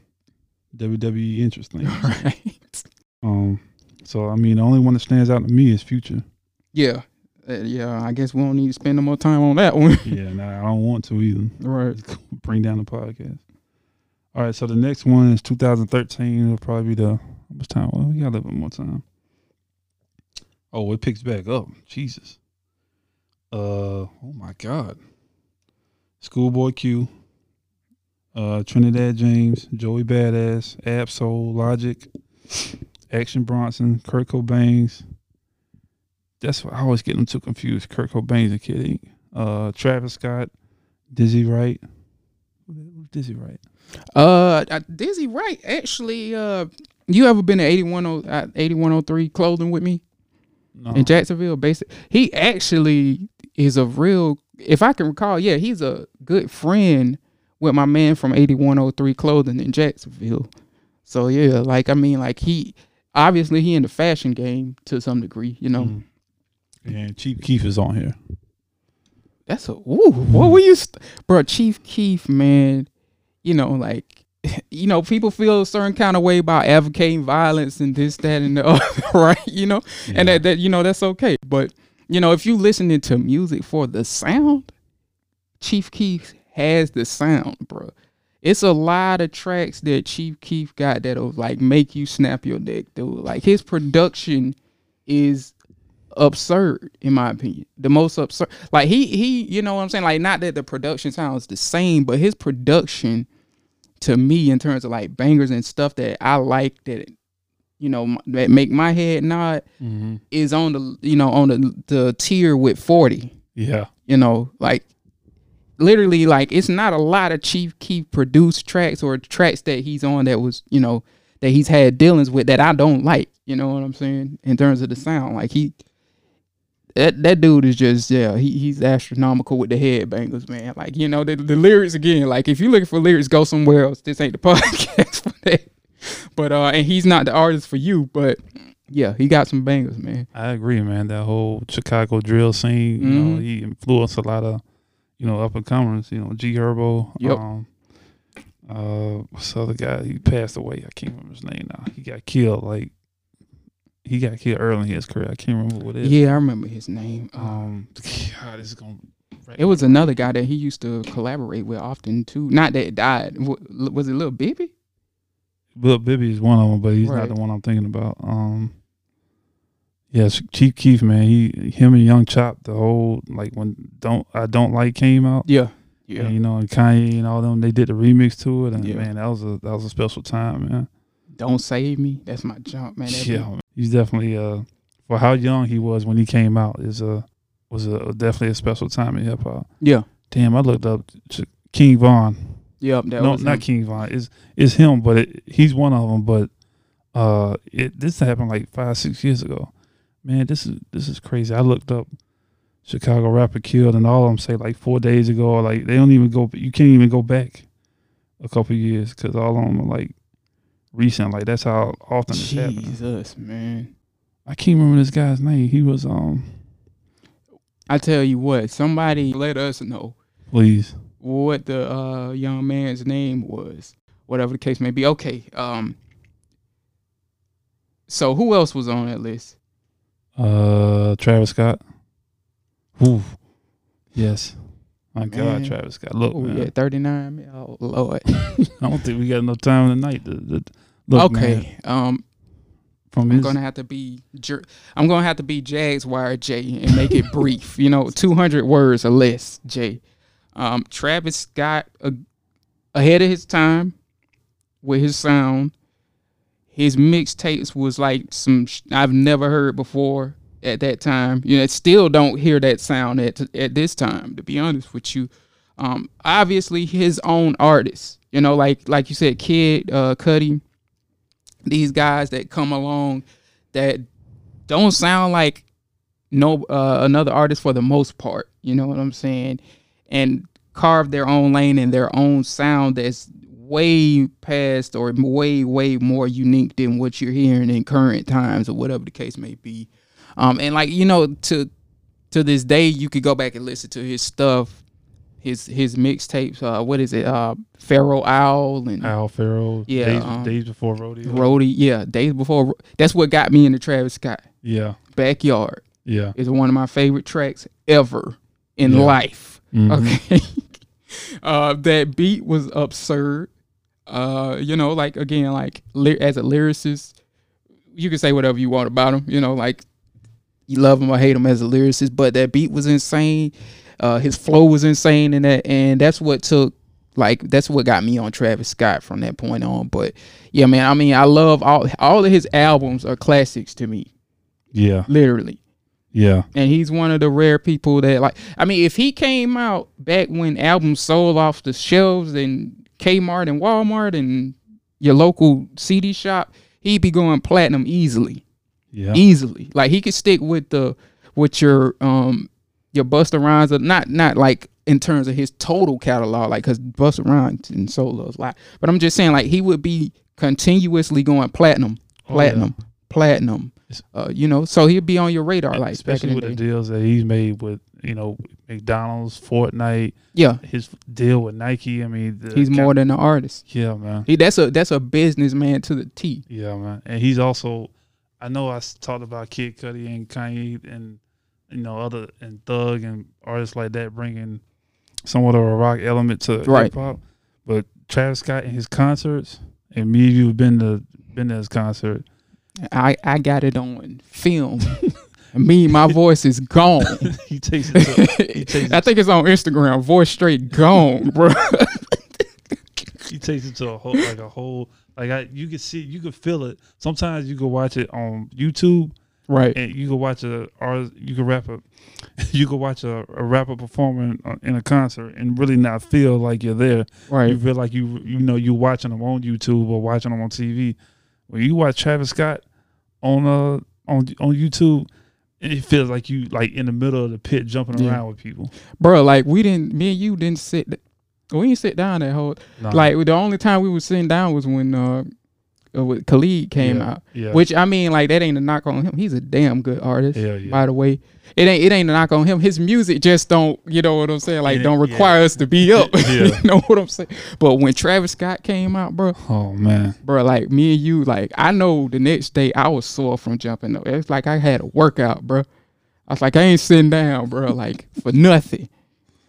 WWE interest thing. right. Um, so I mean, the only one that stands out to me is Future. Yeah. Uh, yeah, I guess we don't need to spend no more time on that one. Yeah, nah, I don't want to either. right. Bring down the podcast. All right, so the next one is 2013. It'll probably be the how much time? Well, we got a little bit more time. Oh, it picks back up. Jesus. Uh, oh my God. Schoolboy Q, uh, Trinidad James, Joey Badass, Ab-Soul, Logic, Action Bronson, Kirko Bangz. That's what I always get them too confused. Kirko Bangz a Kid Ink. Uh, Travis Scott, Dizzy Wright. Who's Dizzy Wright? Uh, Dizzy Wright actually. Uh, you ever been to 81 uh, 8103 clothing with me No. in Jacksonville? Basic. He actually is a real. If I can recall, yeah, he's a good friend with my man from 8103 clothing in Jacksonville. So yeah, like I mean, like he obviously he in the fashion game to some degree. You know, Mm. And Chief Keef is on here. that's a ooh. What were you, st- bro? Chief Keef, man. You know, like you know, people feel a certain kind of way about advocating violence and this, that, and the other, right? You know, and that, that you know that's okay. But you know, if you listening to music for the sound, Chief Keef has the sound, bro. It's a lot of tracks that Chief Keef got that'll like make you snap your neck, dude. Like his production is absurd in my opinion. The most absurd. Like he he, you know what I'm saying? Like not that the production sounds the same, but his production to me in terms of like bangers and stuff that I like that you know that make my head nod hmm is on the you know on the the tier with 40 Yeah. you know like literally like it's not a lot of chief keef produced tracks or tracks that he's on that was you know that he's had dealings with that i don't like you know what i'm saying in terms of the sound. Like he that that dude is just yeah he, he's astronomical with the headbangers man. Like you know the, the lyrics again like if you're looking for lyrics go somewhere else. This ain't the podcast for that. But uh and he's not the artist for you but yeah he got some bangers man. I agree, man. That whole Chicago drill scene, you know, Mhm. he influenced a lot of, you know, up and comers. You know, G Herbo. Yep. Um, uh, what's the other guy? He passed away. I can't remember his name now. He got killed. Like, he got killed early in his career. I can't remember what it is. yeah i remember his name um Um, God, this is gonna. it was another guy that he used to collaborate with often too not that it died was it little Bibby? Lil Bibby is one of them, but he's Right. not the one I'm thinking about. Um, yes, Chief Keef, man. He, him, and Young Chop. The whole like when don't I don't like came out. yeah And, you know, and Kanye and all them, they did the remix to it, and Yeah. man, that was a that was a special time, man. don't save me that's my jump man That yeah, man. he's definitely uh for how young he was when he came out is a was a definitely a special time in hip hop. yeah Damn, I looked up King Von. Yep, that no, was not him. King Von. It's it's him, but it, he's one of them. But uh, it this happened like five six years ago. Man, this is this is crazy. I looked up Chicago rapper killed, and all of them say like four days ago. Or like they don't even go. You can't even go back a couple years because all of them are like recent. Like that's how often it's happening. Jesus, man. I can't remember this guy's name. He was um. I tell you what, somebody let us know Please. what the uh, young man's name was, whatever the case may be. Okay, um, so who else was on that list? Uh, Travis Scott. Ooh. Yes. My God, Man. Travis Scott. Look, Oh, we man. got thirty nine. Oh Lord. I don't think we got enough time tonight. To, to, look, man, okay, um, from I'm his, gonna have to be jer- I'm gonna have to be Jags Wire J and make it brief. You know, 200 words or less. J. Um, Travis Scott uh, ahead of his time with his sound. His mixtapes was like some sh- I've never heard before at that time. You know, still don't hear that sound at at this time. To be honest with you, um, obviously his own artists. You know, like like you said, Kid uh, Cudi these guys that come along that don't sound like no uh, another artist for the most part. You know what I'm saying? And carve their own lane and their own sound that's way past or way way more unique than what you're hearing in current times or whatever the case may be. Um, and like you know to to this day you could go back and listen to his stuff his his mixtapes uh what is it uh Pharaoh Owl and Owl Pharaoh. Yeah, Days, um, days before rodeo. Rhodey, yeah, days before. That's what got me into Travis Scott. yeah, Backyard yeah. is one of my favorite tracks ever in Yeah. life. Mhm. Okay, uh, that beat was absurd. Uh, you know, like again, like as a lyricist, you can say whatever you want about him. You know, like you love him or hate him as a lyricist, but that beat was insane. Uh, his flow was insane in that, and that's what took like that's what got me on Travis Scott from that point on. But yeah, man, I mean, I love all all of his albums are classics to me, Yeah, literally. yeah. And he's one of the rare people that like. I mean, if he came out back when albums sold off the shelves in Kmart and Walmart and your local CD shop, he'd be going platinum easily Yeah. easily. Like he could stick with the with your um your Busta Rhymes, not not like in terms of his total catalog, like because Busta Rhymes and solos lot. But I'm just saying, like he would be continuously going platinum, Oh, platinum, platinum. Uh, you know, so he'd be on your radar, like Especially with the the deals that he's made with, you know, McDonald's, Fortnite, Yeah, his deal with Nike. I mean, the he's more than an artist. Yeah, man. He that's a that's a businessman to the T. Yeah, man. And he's also, I know I talked about Kid Cudi and Kanye and you know other and Thug and artists like that bringing somewhat of a rock element to Right. hip hop. But Travis Scott and his concerts, and me and you have been to been to his concert. I I got it on film. Me, my voice is gone. he takes it. Takes I think it's on Instagram. Voice straight gone, bro. he takes it to a whole like a whole like I you can see you can feel it. Sometimes you can watch it on YouTube right. and you can watch a or you can rap a you can watch a, a rapper performing uh, in a concert and really not feel like you're there. Right. You feel like you you know you watching them on YouTube or watching them on TV. When you watch Travis Scott on uh on on YouTube, it feels like you like in the middle of the pit jumping Yeah. around with people. bro. Like we didn't, me and you didn't sit. We didn't sit down that whole. Nah. Like the only time we were sitting down was when uh, uh when Khalid came yeah, out. Yeah. Which I mean, like that ain't a knock on him. He's a damn good artist. Hell yeah. By the way, it ain't it ain't a knock on him. His music just don't, you know what I'm saying? Like It don't ain't- yeah. require us to be up. You know what I'm saying? But when Travis Scott came out, bro, oh man. bro, like me and you, like I know the next day I was sore from jumping up. It's like I had a workout, bro. I was like, I ain't sitting down, bro, like for nothing.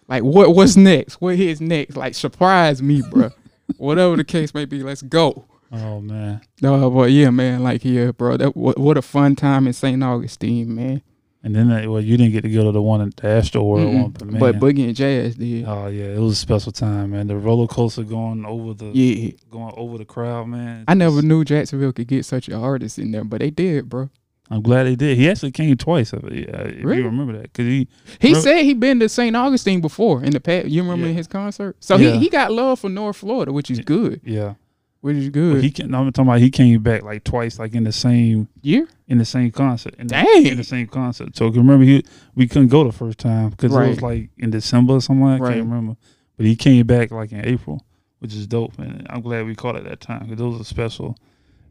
Like what what's next? What is next? Like surprise me, bro. Whatever the case may be, let's go. Oh man. No, but yeah, man, like yeah, bro. That what, what a fun time in St. Augustine, man. And then that, well, you didn't get to go to the one at the Astro World Mm-mm. one, but man. But Boogie and Jazz did. oh yeah, it was a special time, man. The roller coaster going over the yeah. going over the crowd, man. I never knew Jacksonville could get such an artist in there, but they did, bro. I'm glad they did. He actually came twice. If, yeah, if Really? you remember that, because he He Bro- said he been to St. Augustine before in the past. You remember Yeah. his concert? So Yeah. he, he got love for North Florida, which is good. yeah. Which is But good. he can, I'm talking about he came back like twice, like in the same year? in the same concert. In the, Dang. in the same concert. So remember he we couldn't go the first time because it was like in December or something. I Right. can't remember. But he came back like in April, which is dope, and I'm glad we caught it that time because it was a special.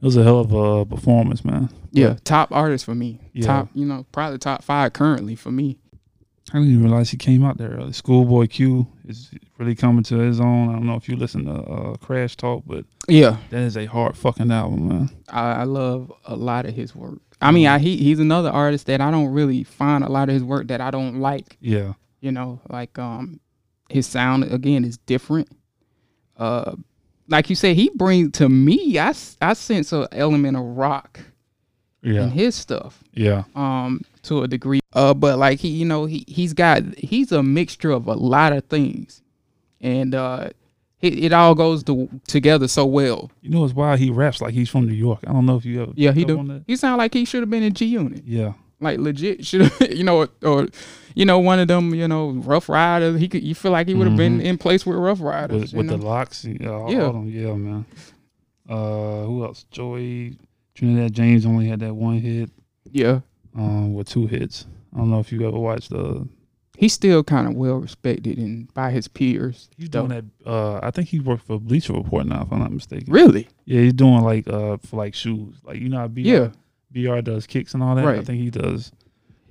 It was a hell of a uh, performance, man. Yeah, top artist for me. Yeah. Top, you know, probably top five currently for me. I didn't even realize he came out there early. Schoolboy Q is really coming to his own. I don't know if you listen to uh, Crash Talk, but Yeah, that is a hard fucking album, man. I, I love a lot of his work. I mean, I, he he's another artist that I don't really find a lot of his work that I don't like. Yeah, You know, like um, his sound again is different. Uh, like you said, he brings to me, I I sense an element of rock yeah, in his stuff. yeah, um to a degree uh but like he you know he he's got he's a mixture of a lot of things and uh it, it all goes to, together so well You know, it's why He raps like he's from New York. I don't know if you ever. yeah he picked up on do he sound like he should have been in g unit Yeah, like legit should you know or you know one of them you know Ruff Ryders he could you feel like he would have been Mhm. in place with Ruff Ryders with, with the LOX. Yeah. them, yeah, man. Uh, who else? Joey Trinidad James only had that one hit. yeah Um, with two hits. I don't know if you ever watched the. he's still kind of well respected and by his peers He's though. doing that. Uh, I think he worked for Bleacher Report now, if I'm not mistaken. really Yeah, he's doing like uh for like shoes, like you know how BR, yeah BR does kicks and all that. Right. I think he does.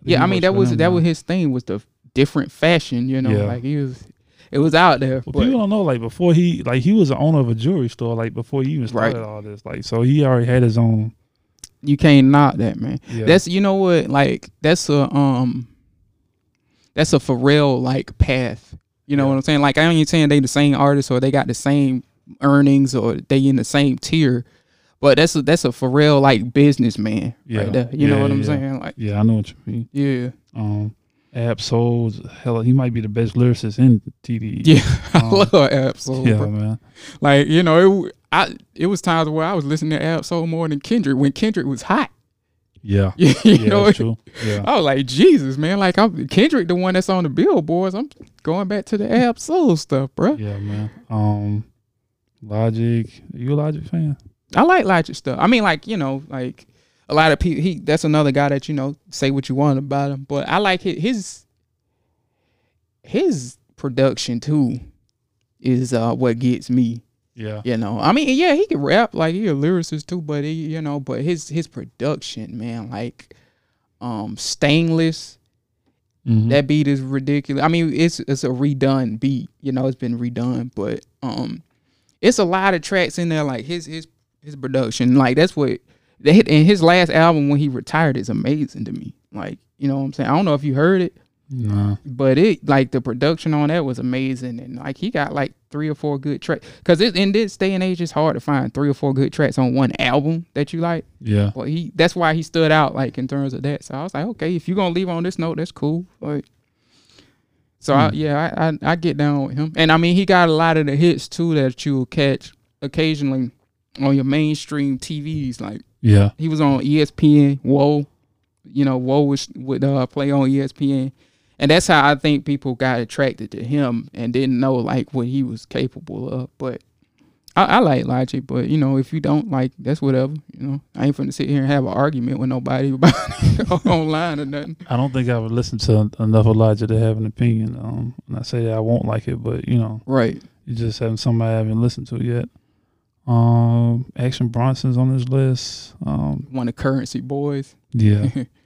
Yeah, he I mean that was that now. was his thing was the different fashion, you know, Yeah. like he was it was out there. Well, people don't know like before he like he was the owner of a jewelry store like before he even started Right. all this like so he already had his own. You can't knock that, man. Yeah, That's you know what, like that's a um that's a Pharrell like path. You know Yeah. what I'm saying? Like I ain't saying they the same artist or they got the same earnings or they in the same tier. But that's a that's a Pharrell like businessman Yeah. right there. You know what I'm yeah. saying? Like yeah, I know what you mean. yeah. Um, Ab hell, he might be the best lyricist in TDE. Yeah. I Um, love Ab-Soul. yeah, bro. man. Like you know, it I it was times where I was listening to Ab-Soul more than Kendrick when Kendrick was hot. Yeah, you yeah, know, true. Yeah, I was like, Jesus, man, like I'm Kendrick, the one that's on the billboards. I'm going back to the Ab-Soul stuff, bro. yeah, man. Um, Logic, you a Logic fan? I like Logic stuff. I mean, like you know, like a lot of people. He that's another guy that you know say what you want about him, but I like his his, his production too. Is uh what gets me. Yeah, You know, I mean, yeah, he can rap like he a lyricist too, but he, you know, but his his production, man, like, um, stainless. Mhm. That beat is ridiculous. I mean, it's it's a redone beat. You know, it's been redone, but um, it's a lot of tracks in there. Like his his his production, like that's what they hit. And his last album when he retired is amazing to me. Like you know what I'm saying. I don't know if you heard it, nah, but it like the production on that was amazing, and like he got like three or four good tracks. Cause it, in this day and age, it's hard to find three or four good tracks on one album that you like. yeah, Well, he that's why he stood out like in terms of that. So I was like, okay, if you're gonna leave on this note, that's cool. Like, so I, Hmm. yeah, I, I I get down with him, and I mean he got a lot of the hits too that you'll catch occasionally on your mainstream TVs. Like yeah, he was on ESPN. Whoa, you know, Whoa was would uh, play on ESPN, and that's how I think people got attracted to him and didn't know like what he was capable of. But I, I like Logic, but you know, if you don't like, that's whatever. You know, I ain't finna sit here and have an argument with nobody about online or nothing. I don't think I would listen to enough of Logic to have an opinion. Um, and I say that I won't like it, but you know, Right. you just haven't somebody I haven't listened to yet. Um, Action Bronson's on this list. Um, One of Curren$y Boys. yeah,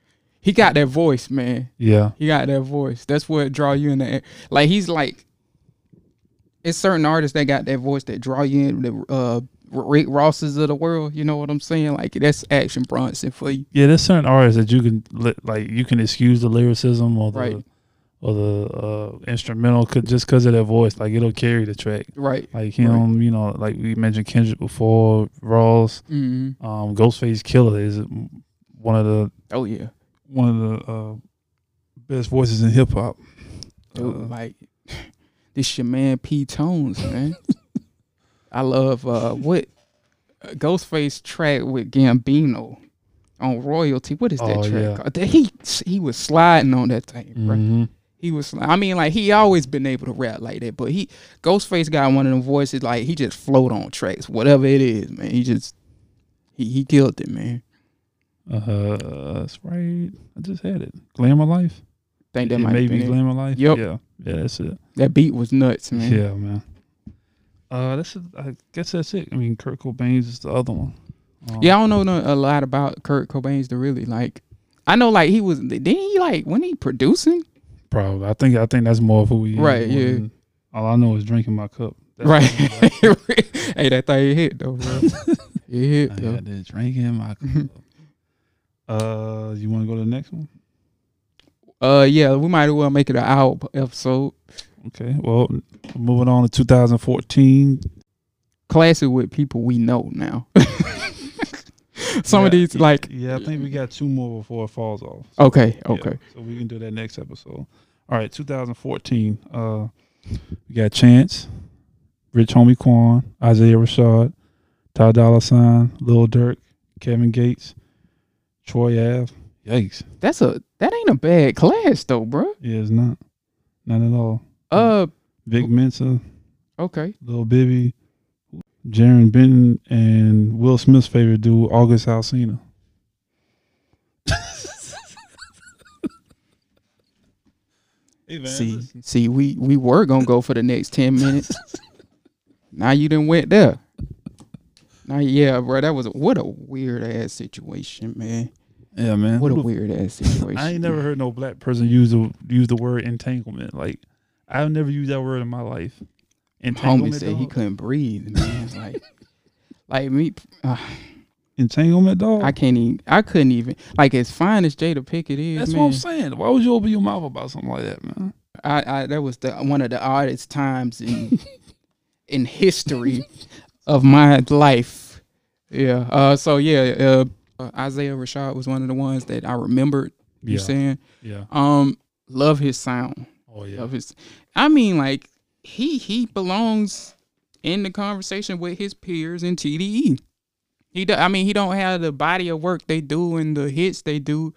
He got that voice, man. yeah, He got that voice. That's what draw you in the air. Like he's like, it's certain artists that got that voice that draw you in. The uh, Rick Rosses of the world. You know what I'm saying? Like that's Action Bronson for you. yeah. There's certain artists that you can like you can excuse the lyricism or the Right. or the uh, instrumental could just because of their voice. Like it'll carry the track. Right. Like him, you know, like we mentioned Kendrick before, Ross, Mm-hmm. um, Ghostface Killah is one of the Oh yeah. One of the uh, best voices in hip hop. Uh, like this your man P Tones, man. I love uh what uh, Ghostface track with Gambino on royalty. What is that Oh, track yeah. called? He he was sliding on that thing, bro. mhm. He was. I mean, like he always been able to rap like that, but he Ghostface got one of them voices like he just float on tracks, whatever it is, man. He just he he killed it, man. Uh, that's right. I just had it. Glamour Life. Think that it might may be. Glamour Life. Yep. Yeah. Yeah, that's it. That beat was nuts, man. Yeah, man. Uh, that's. I guess that's it. I mean, Kirko Bangz is the other one. Um, Yeah, I don't know no, a lot about Kirko Bangz to really like. I know like he was. Didn't he like when he producing? probably. I think. I think that's more of who he is. Right, yeah. All I know is drinking my cup. That's right. hey, that thing hit though, bro. it hit I though. drinking my cup. uh, you want to go to the next one? Uh, yeah, we might as well make it an hour episode. Okay. Well, moving on to 2014. Classic with people we know now. Some Yeah, of these like Yeah, I think we got two more before it falls off. okay, Yeah, okay. so we can do that next episode. All right, 2014. Uh, we got Chance, Rich Homie Quan, Isaiah Rashad, Ty Dolla Sign, Lil Durk, Kevin Gates, Troy Ave. Yikes! That's a that ain't a bad class though, bro. Yeah, it's not, not at all. Uh, Vic Mensa, okay. Lil Bibby, Jarren Benton, and Will Smith's favorite dude, August Alsina. hey man, See, see, we we were gonna go for the next ten minutes. now you didn't went there. Now, yeah, bro, that was what a weird ass situation, man. yeah, man. What a weird ass situation. I ain't never heard no black person use the use the word entanglement. Like I've never used that word in my life. Homie Entanglement. said he couldn't breathe, man. like, like me, uh, Entanglement, dog. I can't even. I couldn't even. Like as fine as Jada Pickett is, That's man. what I'm saying. Why would you open your mouth about something like that, man? I, I that was the one of the oddest times in in history of my life. Yeah. Uh. So yeah. Uh. Isaiah Rashad was one of the ones that I remembered. You Yeah, saying? yeah. Um. Love his sound. Oh yeah. Love his. I mean, like he he belongs in the conversation with his peers in TDE. He. Do, I mean, he don't have the body of work they do and the hits they do,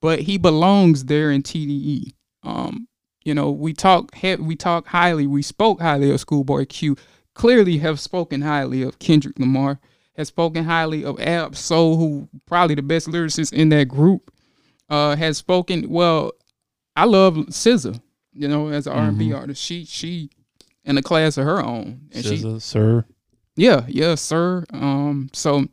but he belongs there in TDE. Um you know, we talk we talk highly, we spoke highly of Schoolboy Q. Clearly, have spoken highly of Kendrick Lamar. Has spoken highly of Ab Soul, who probably the best lyricist in that group. Uh, has spoken well. I love SZA. You know, as an R and B Mhm. artist, she she in a class of her own, and she SZA, sir. yeah, yeah, sir. Um, so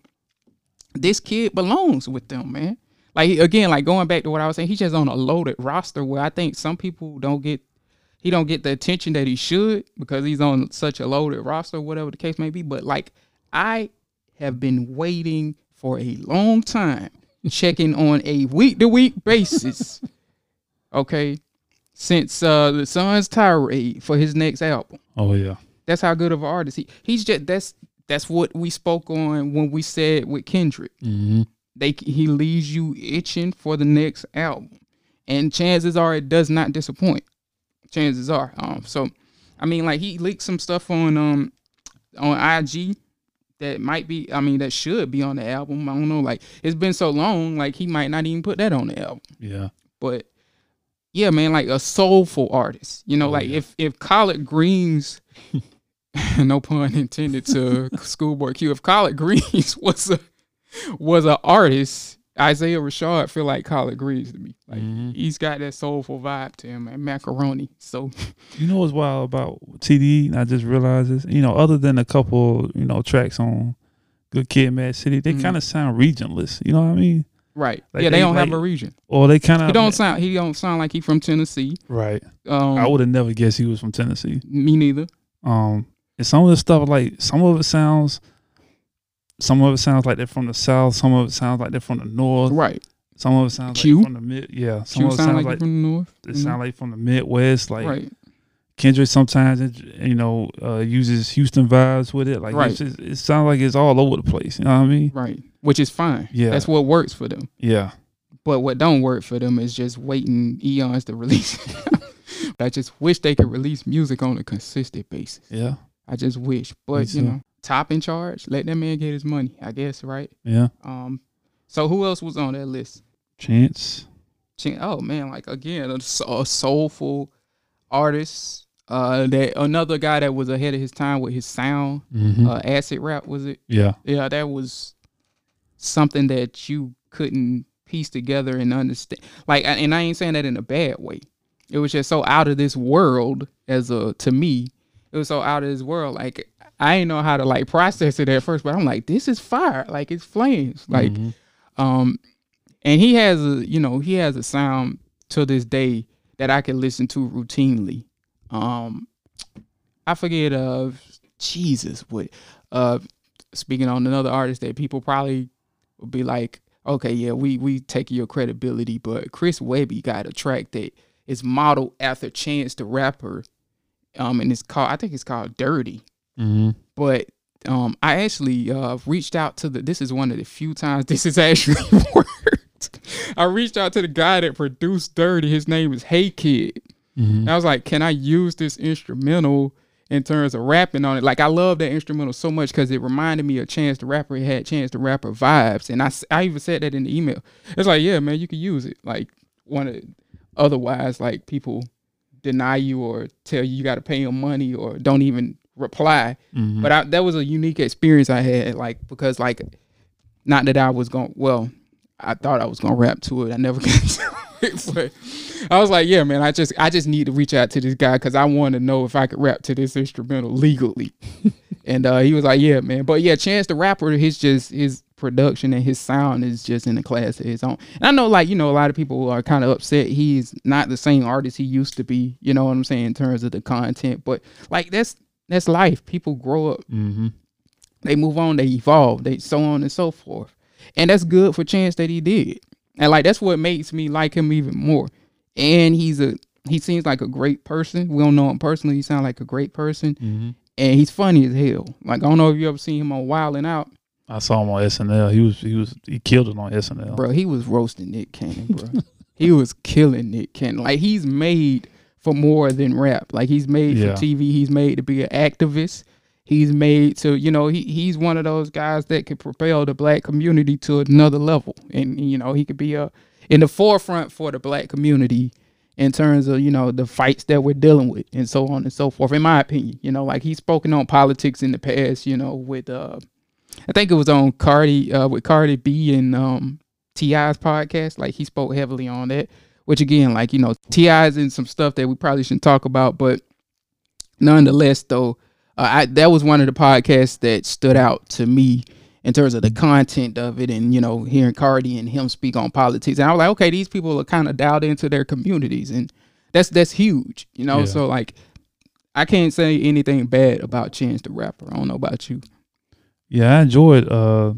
this kid belongs with them, man. Like again, like going back to what I was saying, he's just on a loaded roster where I think some people don't get he don't get the attention that he should because he's on such a loaded roster, whatever the case may be. But like I have been waiting for a long time, checking on a week to week basis. Okay. Since uh the Sun's tirade for his next album. Oh yeah. That's how good of an artist he. He's just that's that's what we spoke on when we said with Kendrick. Mm-hmm. They he leaves you itching for the next album, and chances are it does not disappoint. Chances are. Um. So, I mean, like he leaked some stuff on um on IG that might be. I mean, that should be on the album. I don't know. Like it's been so long. Like he might not even put that on the album Yeah. but yeah, man, like a soulful artist. You know, Oh, like yeah. if if collard greens no pun intended to Schoolboy Q. If Collard Greens was a was an artist, Isaiah Rashad feel like Collard Greens to me. Like Mhm. he's got that soulful vibe to him and macaroni. So You know what's wild about? And I just realized this. You know, other than a couple, you know, tracks on Good Kid, Mad City, they Mhm. kind of sound regionless. You know what I mean? right, Like, yeah, they, they- don't have a region. Or they kind of He don't sound he don't sound like he from Tennessee. right. Um, I would have never guessed he was from Tennessee. me neither. Um, and some of the stuff like some of it sounds, some of it sounds like they're from the south. Some of it sounds like they're from the north. Right, Some of it sounds Q? like from the mid. Yeah, some Q of it sound sounds like, like, from the north. it sound like from the Midwest. Like right, Kendrick sometimes, you know, uh, uses Houston vibes with it. Like Right. it's just, it sounds like it's all over the place. You know what I mean? right, which is fine. Yeah. that's what works for them. Yeah. But what don't work for them is just waiting eons to release. I just wish they could release music on a consistent basis. Yeah. I just wish. But you know, top in charge, let that man get his money. I guess right. Yeah. Um. So who else was on that list? Chance. Chance. Oh man, like again, a soulful artist. Uh, that another guy that was ahead of his time with his sound. Mm-hmm. Uh, acid rap was it? yeah. Yeah, that was something that you couldn't piece together and understand. Like, and I ain't saying that in a bad way. It was just so out of this world as a to me. It was so out of this world. Like I didn't know how to like process it at first, but I'm like, this is fire. Like it's flames. Like, Mhm. um, and he has a you know he has a sound to this day that I can listen to routinely. Um, I forget uh Jesus what uh speaking on another artist that people probably would be like, okay, yeah, we we take your credibility, but Chris Webby got a track that is modeled after Chance the Rapper, um, and it's called I think it's called Dirty. Mhm. But um, I actually uh reached out to the. This is one of the few times this has actually worked. I reached out to the guy that produced Dirty. His name is Hey Kid. Mhm. And I was like, can I use this instrumental in terms of rapping on it? Like, I love that instrumental so much because it reminded me of Chance the Rapper. It had Chance the Rapper vibes. And I, I even said that in the email. It's like, yeah, man, you can use it. Like, one of, otherwise, like, people deny you or tell you you got to pay them money or don't even reply. Mhm. But I, that was a unique experience I had, like, because, like, not that I was going, well, I thought I was gonna rap to it. I never got to it, but I was like, yeah, man, I just I just need to reach out to this guy because I want to know if I could rap to this instrumental legally. and uh, he was like, yeah, man. But yeah, Chance the Rapper, his just his production and his sound is just in a class of his own. And I know, like you know, a lot of people are kind of upset he's not the same artist he used to be. You know what I'm saying in terms of the content, but like that's that's life. People grow up Mhm. they move on, they evolve, they so on and so forth. And that's good for Chance that he did. And like that's what makes me like him even more. And he's a he seems like a great person. We don't know him personally. He sounds like a great person. Mhm. And he's funny as hell. Like I don't know if you ever seen him on Wild and Out. I saw him on SNL. He was he was he killed it on SNL. Bro, he was roasting Nick Cannon, bro. he was killing Nick Cannon. Like he's made for more than rap. Like he's made Yeah. for TV. He's made to be an activist. He's made to, you know, he he's one of those guys that could propel the black community to another level. And you know, he could be a in the forefront for the black community in terms of, you know, the fights that we're dealing with and so on and so forth, in my opinion. You know, like he's spoken on politics in the past, you know, with uh I think it was on Cardi uh with Cardi B and um T.I.'s podcast. Like he spoke heavily on that. Which again, like, you know, T.I.'s in some stuff that we probably shouldn't talk about, but nonetheless though, uh, I that was one of the podcasts that stood out to me in terms of the content of it and you know hearing Cardi and him speak on politics and I was like okay these people are kind of dialed into their communities and that's that's huge you know Yeah. so like I can't say anything bad about Chance the Rapper I don't know about you Yeah, I enjoyed uh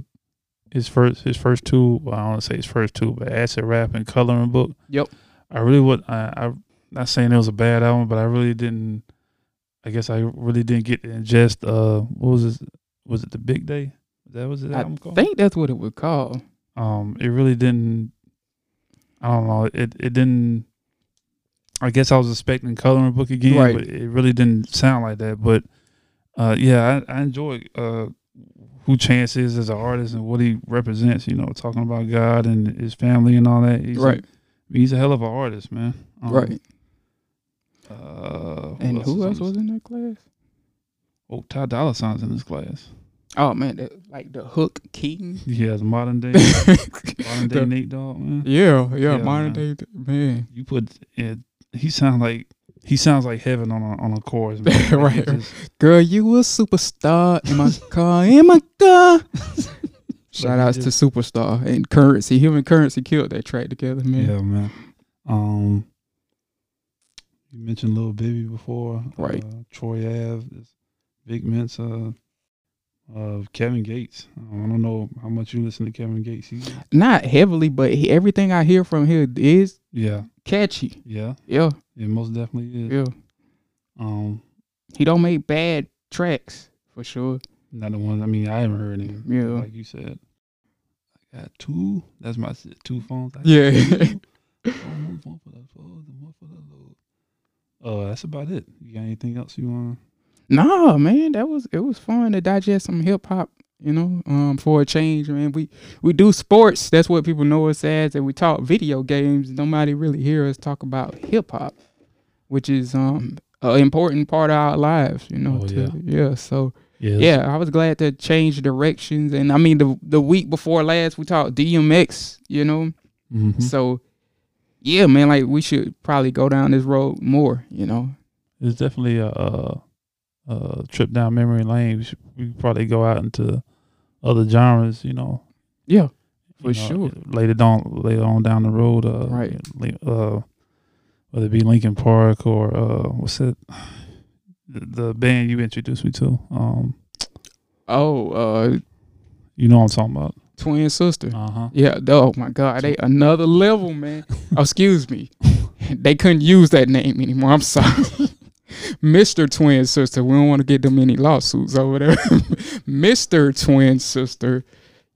his first his first two. Well, I don't want to say his first two, but acid rap and coloring book. Yep. I really would. I, I not saying it was a bad album, but I really didn't. I guess I really didn't get to ingest. Uh, what was this? Was it the Big Day? That was it. I album called. think that's what it would call um, it really didn't. I don't know. It it didn't. I guess I was expecting coloring book again, Right. but it really didn't sound like that. But uh, yeah, I, I enjoy uh, who Chance is as an artist and what he represents. You know, talking about God and his family and all that. He's right A, he's a hell of an artist, man. Um, right Uh, and who else was in that class Oh, Ty Dolla Sign's in this class. Oh man, that, like the Hook King. Yeah, it's modern day, modern day The- Nate Dogg, man. Yeah, yeah, Yeah, modern man. day man. You put it. He sounds like he sounds like heaven on a on a chorus. Man. Like, Right. just- Girl, you a superstar in my car, in my car. Shout outs to Superstar and Curren$y. Human Curren$y killed that track together, man. Yeah, man. Um, you mentioned Lil Bibby before, Right. Uh, Troy Ave, this Vic Mensa, uh, Kevin Gates. Um, I don't know how much you listen to Kevin Gates. He, Not heavily, but he, everything I hear from him is yeah, catchy. yeah, Yeah, it most definitely is. yeah. Um, He don't make bad tracks for sure. not the ones I mean, I haven't heard him. Yeah. like you said. I got two. That's my two phones. Yeah. two. One phone for the phones and one for the load. Uh, that's about it. You got anything else you want? Nah, man, that was it was fun to digest some hip hop, you know, um, for a change, man. We we do sports, that's what people know us as, and we talk video games. Nobody really hear us talk about hip hop, which is um an important part of our lives, you know. Oh, to- yeah. yeah. So Yeah. yeah, I was glad to change directions, and I mean the the week before last we talked DMX, you know. hmm So yeah, man, like we should probably go down this road more, you know. It's definitely a, a, a trip down memory lane. We should we probably go out into other genres, you know. Yeah, you For know, sure. Later on, later on down the road, uh, Right. Uh, whether it be Linkin Park or uh, what's it? The, the band you introduced me to. Um, Oh, uh, you know what I'm talking about. twin sister. Uh huh. Yeah. Oh my God, they another level, man. oh, excuse me. They couldn't use that name anymore. I'm sorry. Mr. Twin Sister. We don't want to get them any lawsuits or whatever. Mr. Twin Sister.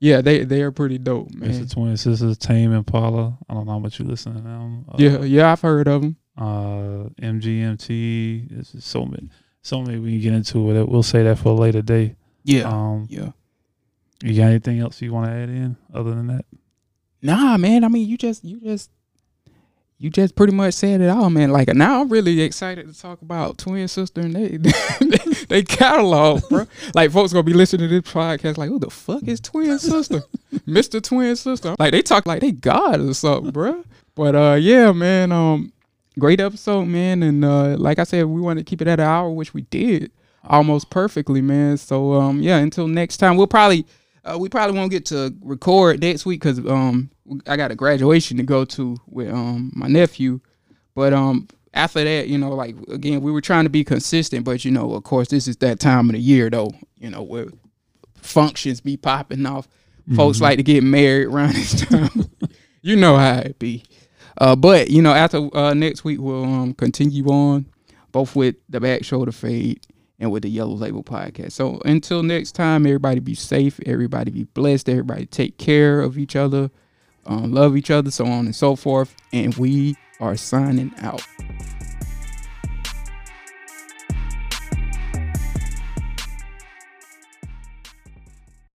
Yeah, they they are pretty dope, man. It's the twin Sister, Tame Impala. I don't know how much you listen to them. Uh, Yeah, yeah, I've heard of them. uh MGMT. There's just so many, so many we can get into it. We'll say that for a later day. Yeah, Um, yeah. you got anything else you want to add in other than that? Nah, man. I mean, you just you just you just pretty much said it all, man. Like now, I'm really excited to talk about Twin Sister and they they catalog, bro. Like folks gonna be listening to this podcast, like, who the fuck is Twin Sister, Mister Twin Sister? Like they talk like they God or something, bro. But uh, yeah, man. Um, great episode, man. And uh, like I said, we want to keep it at an hour, which we did almost perfectly, man. So um, yeah. Until next time, we'll probably uh, we probably won't get to record next week because um I got a graduation to go to with um my nephew, but um after that you know like again we were trying to be consistent, but you know of course this is that time of the year though you know where functions be popping off. Folks Mhm. like to get married around this time. you know how it be. Uh, but you know after uh, next week we'll um continue on both with the back shoulder fade and with the Yellow Label podcast. So until next time, everybody be safe, everybody be blessed, everybody take care of each other, um, love each other, so on and so forth. And we are signing out.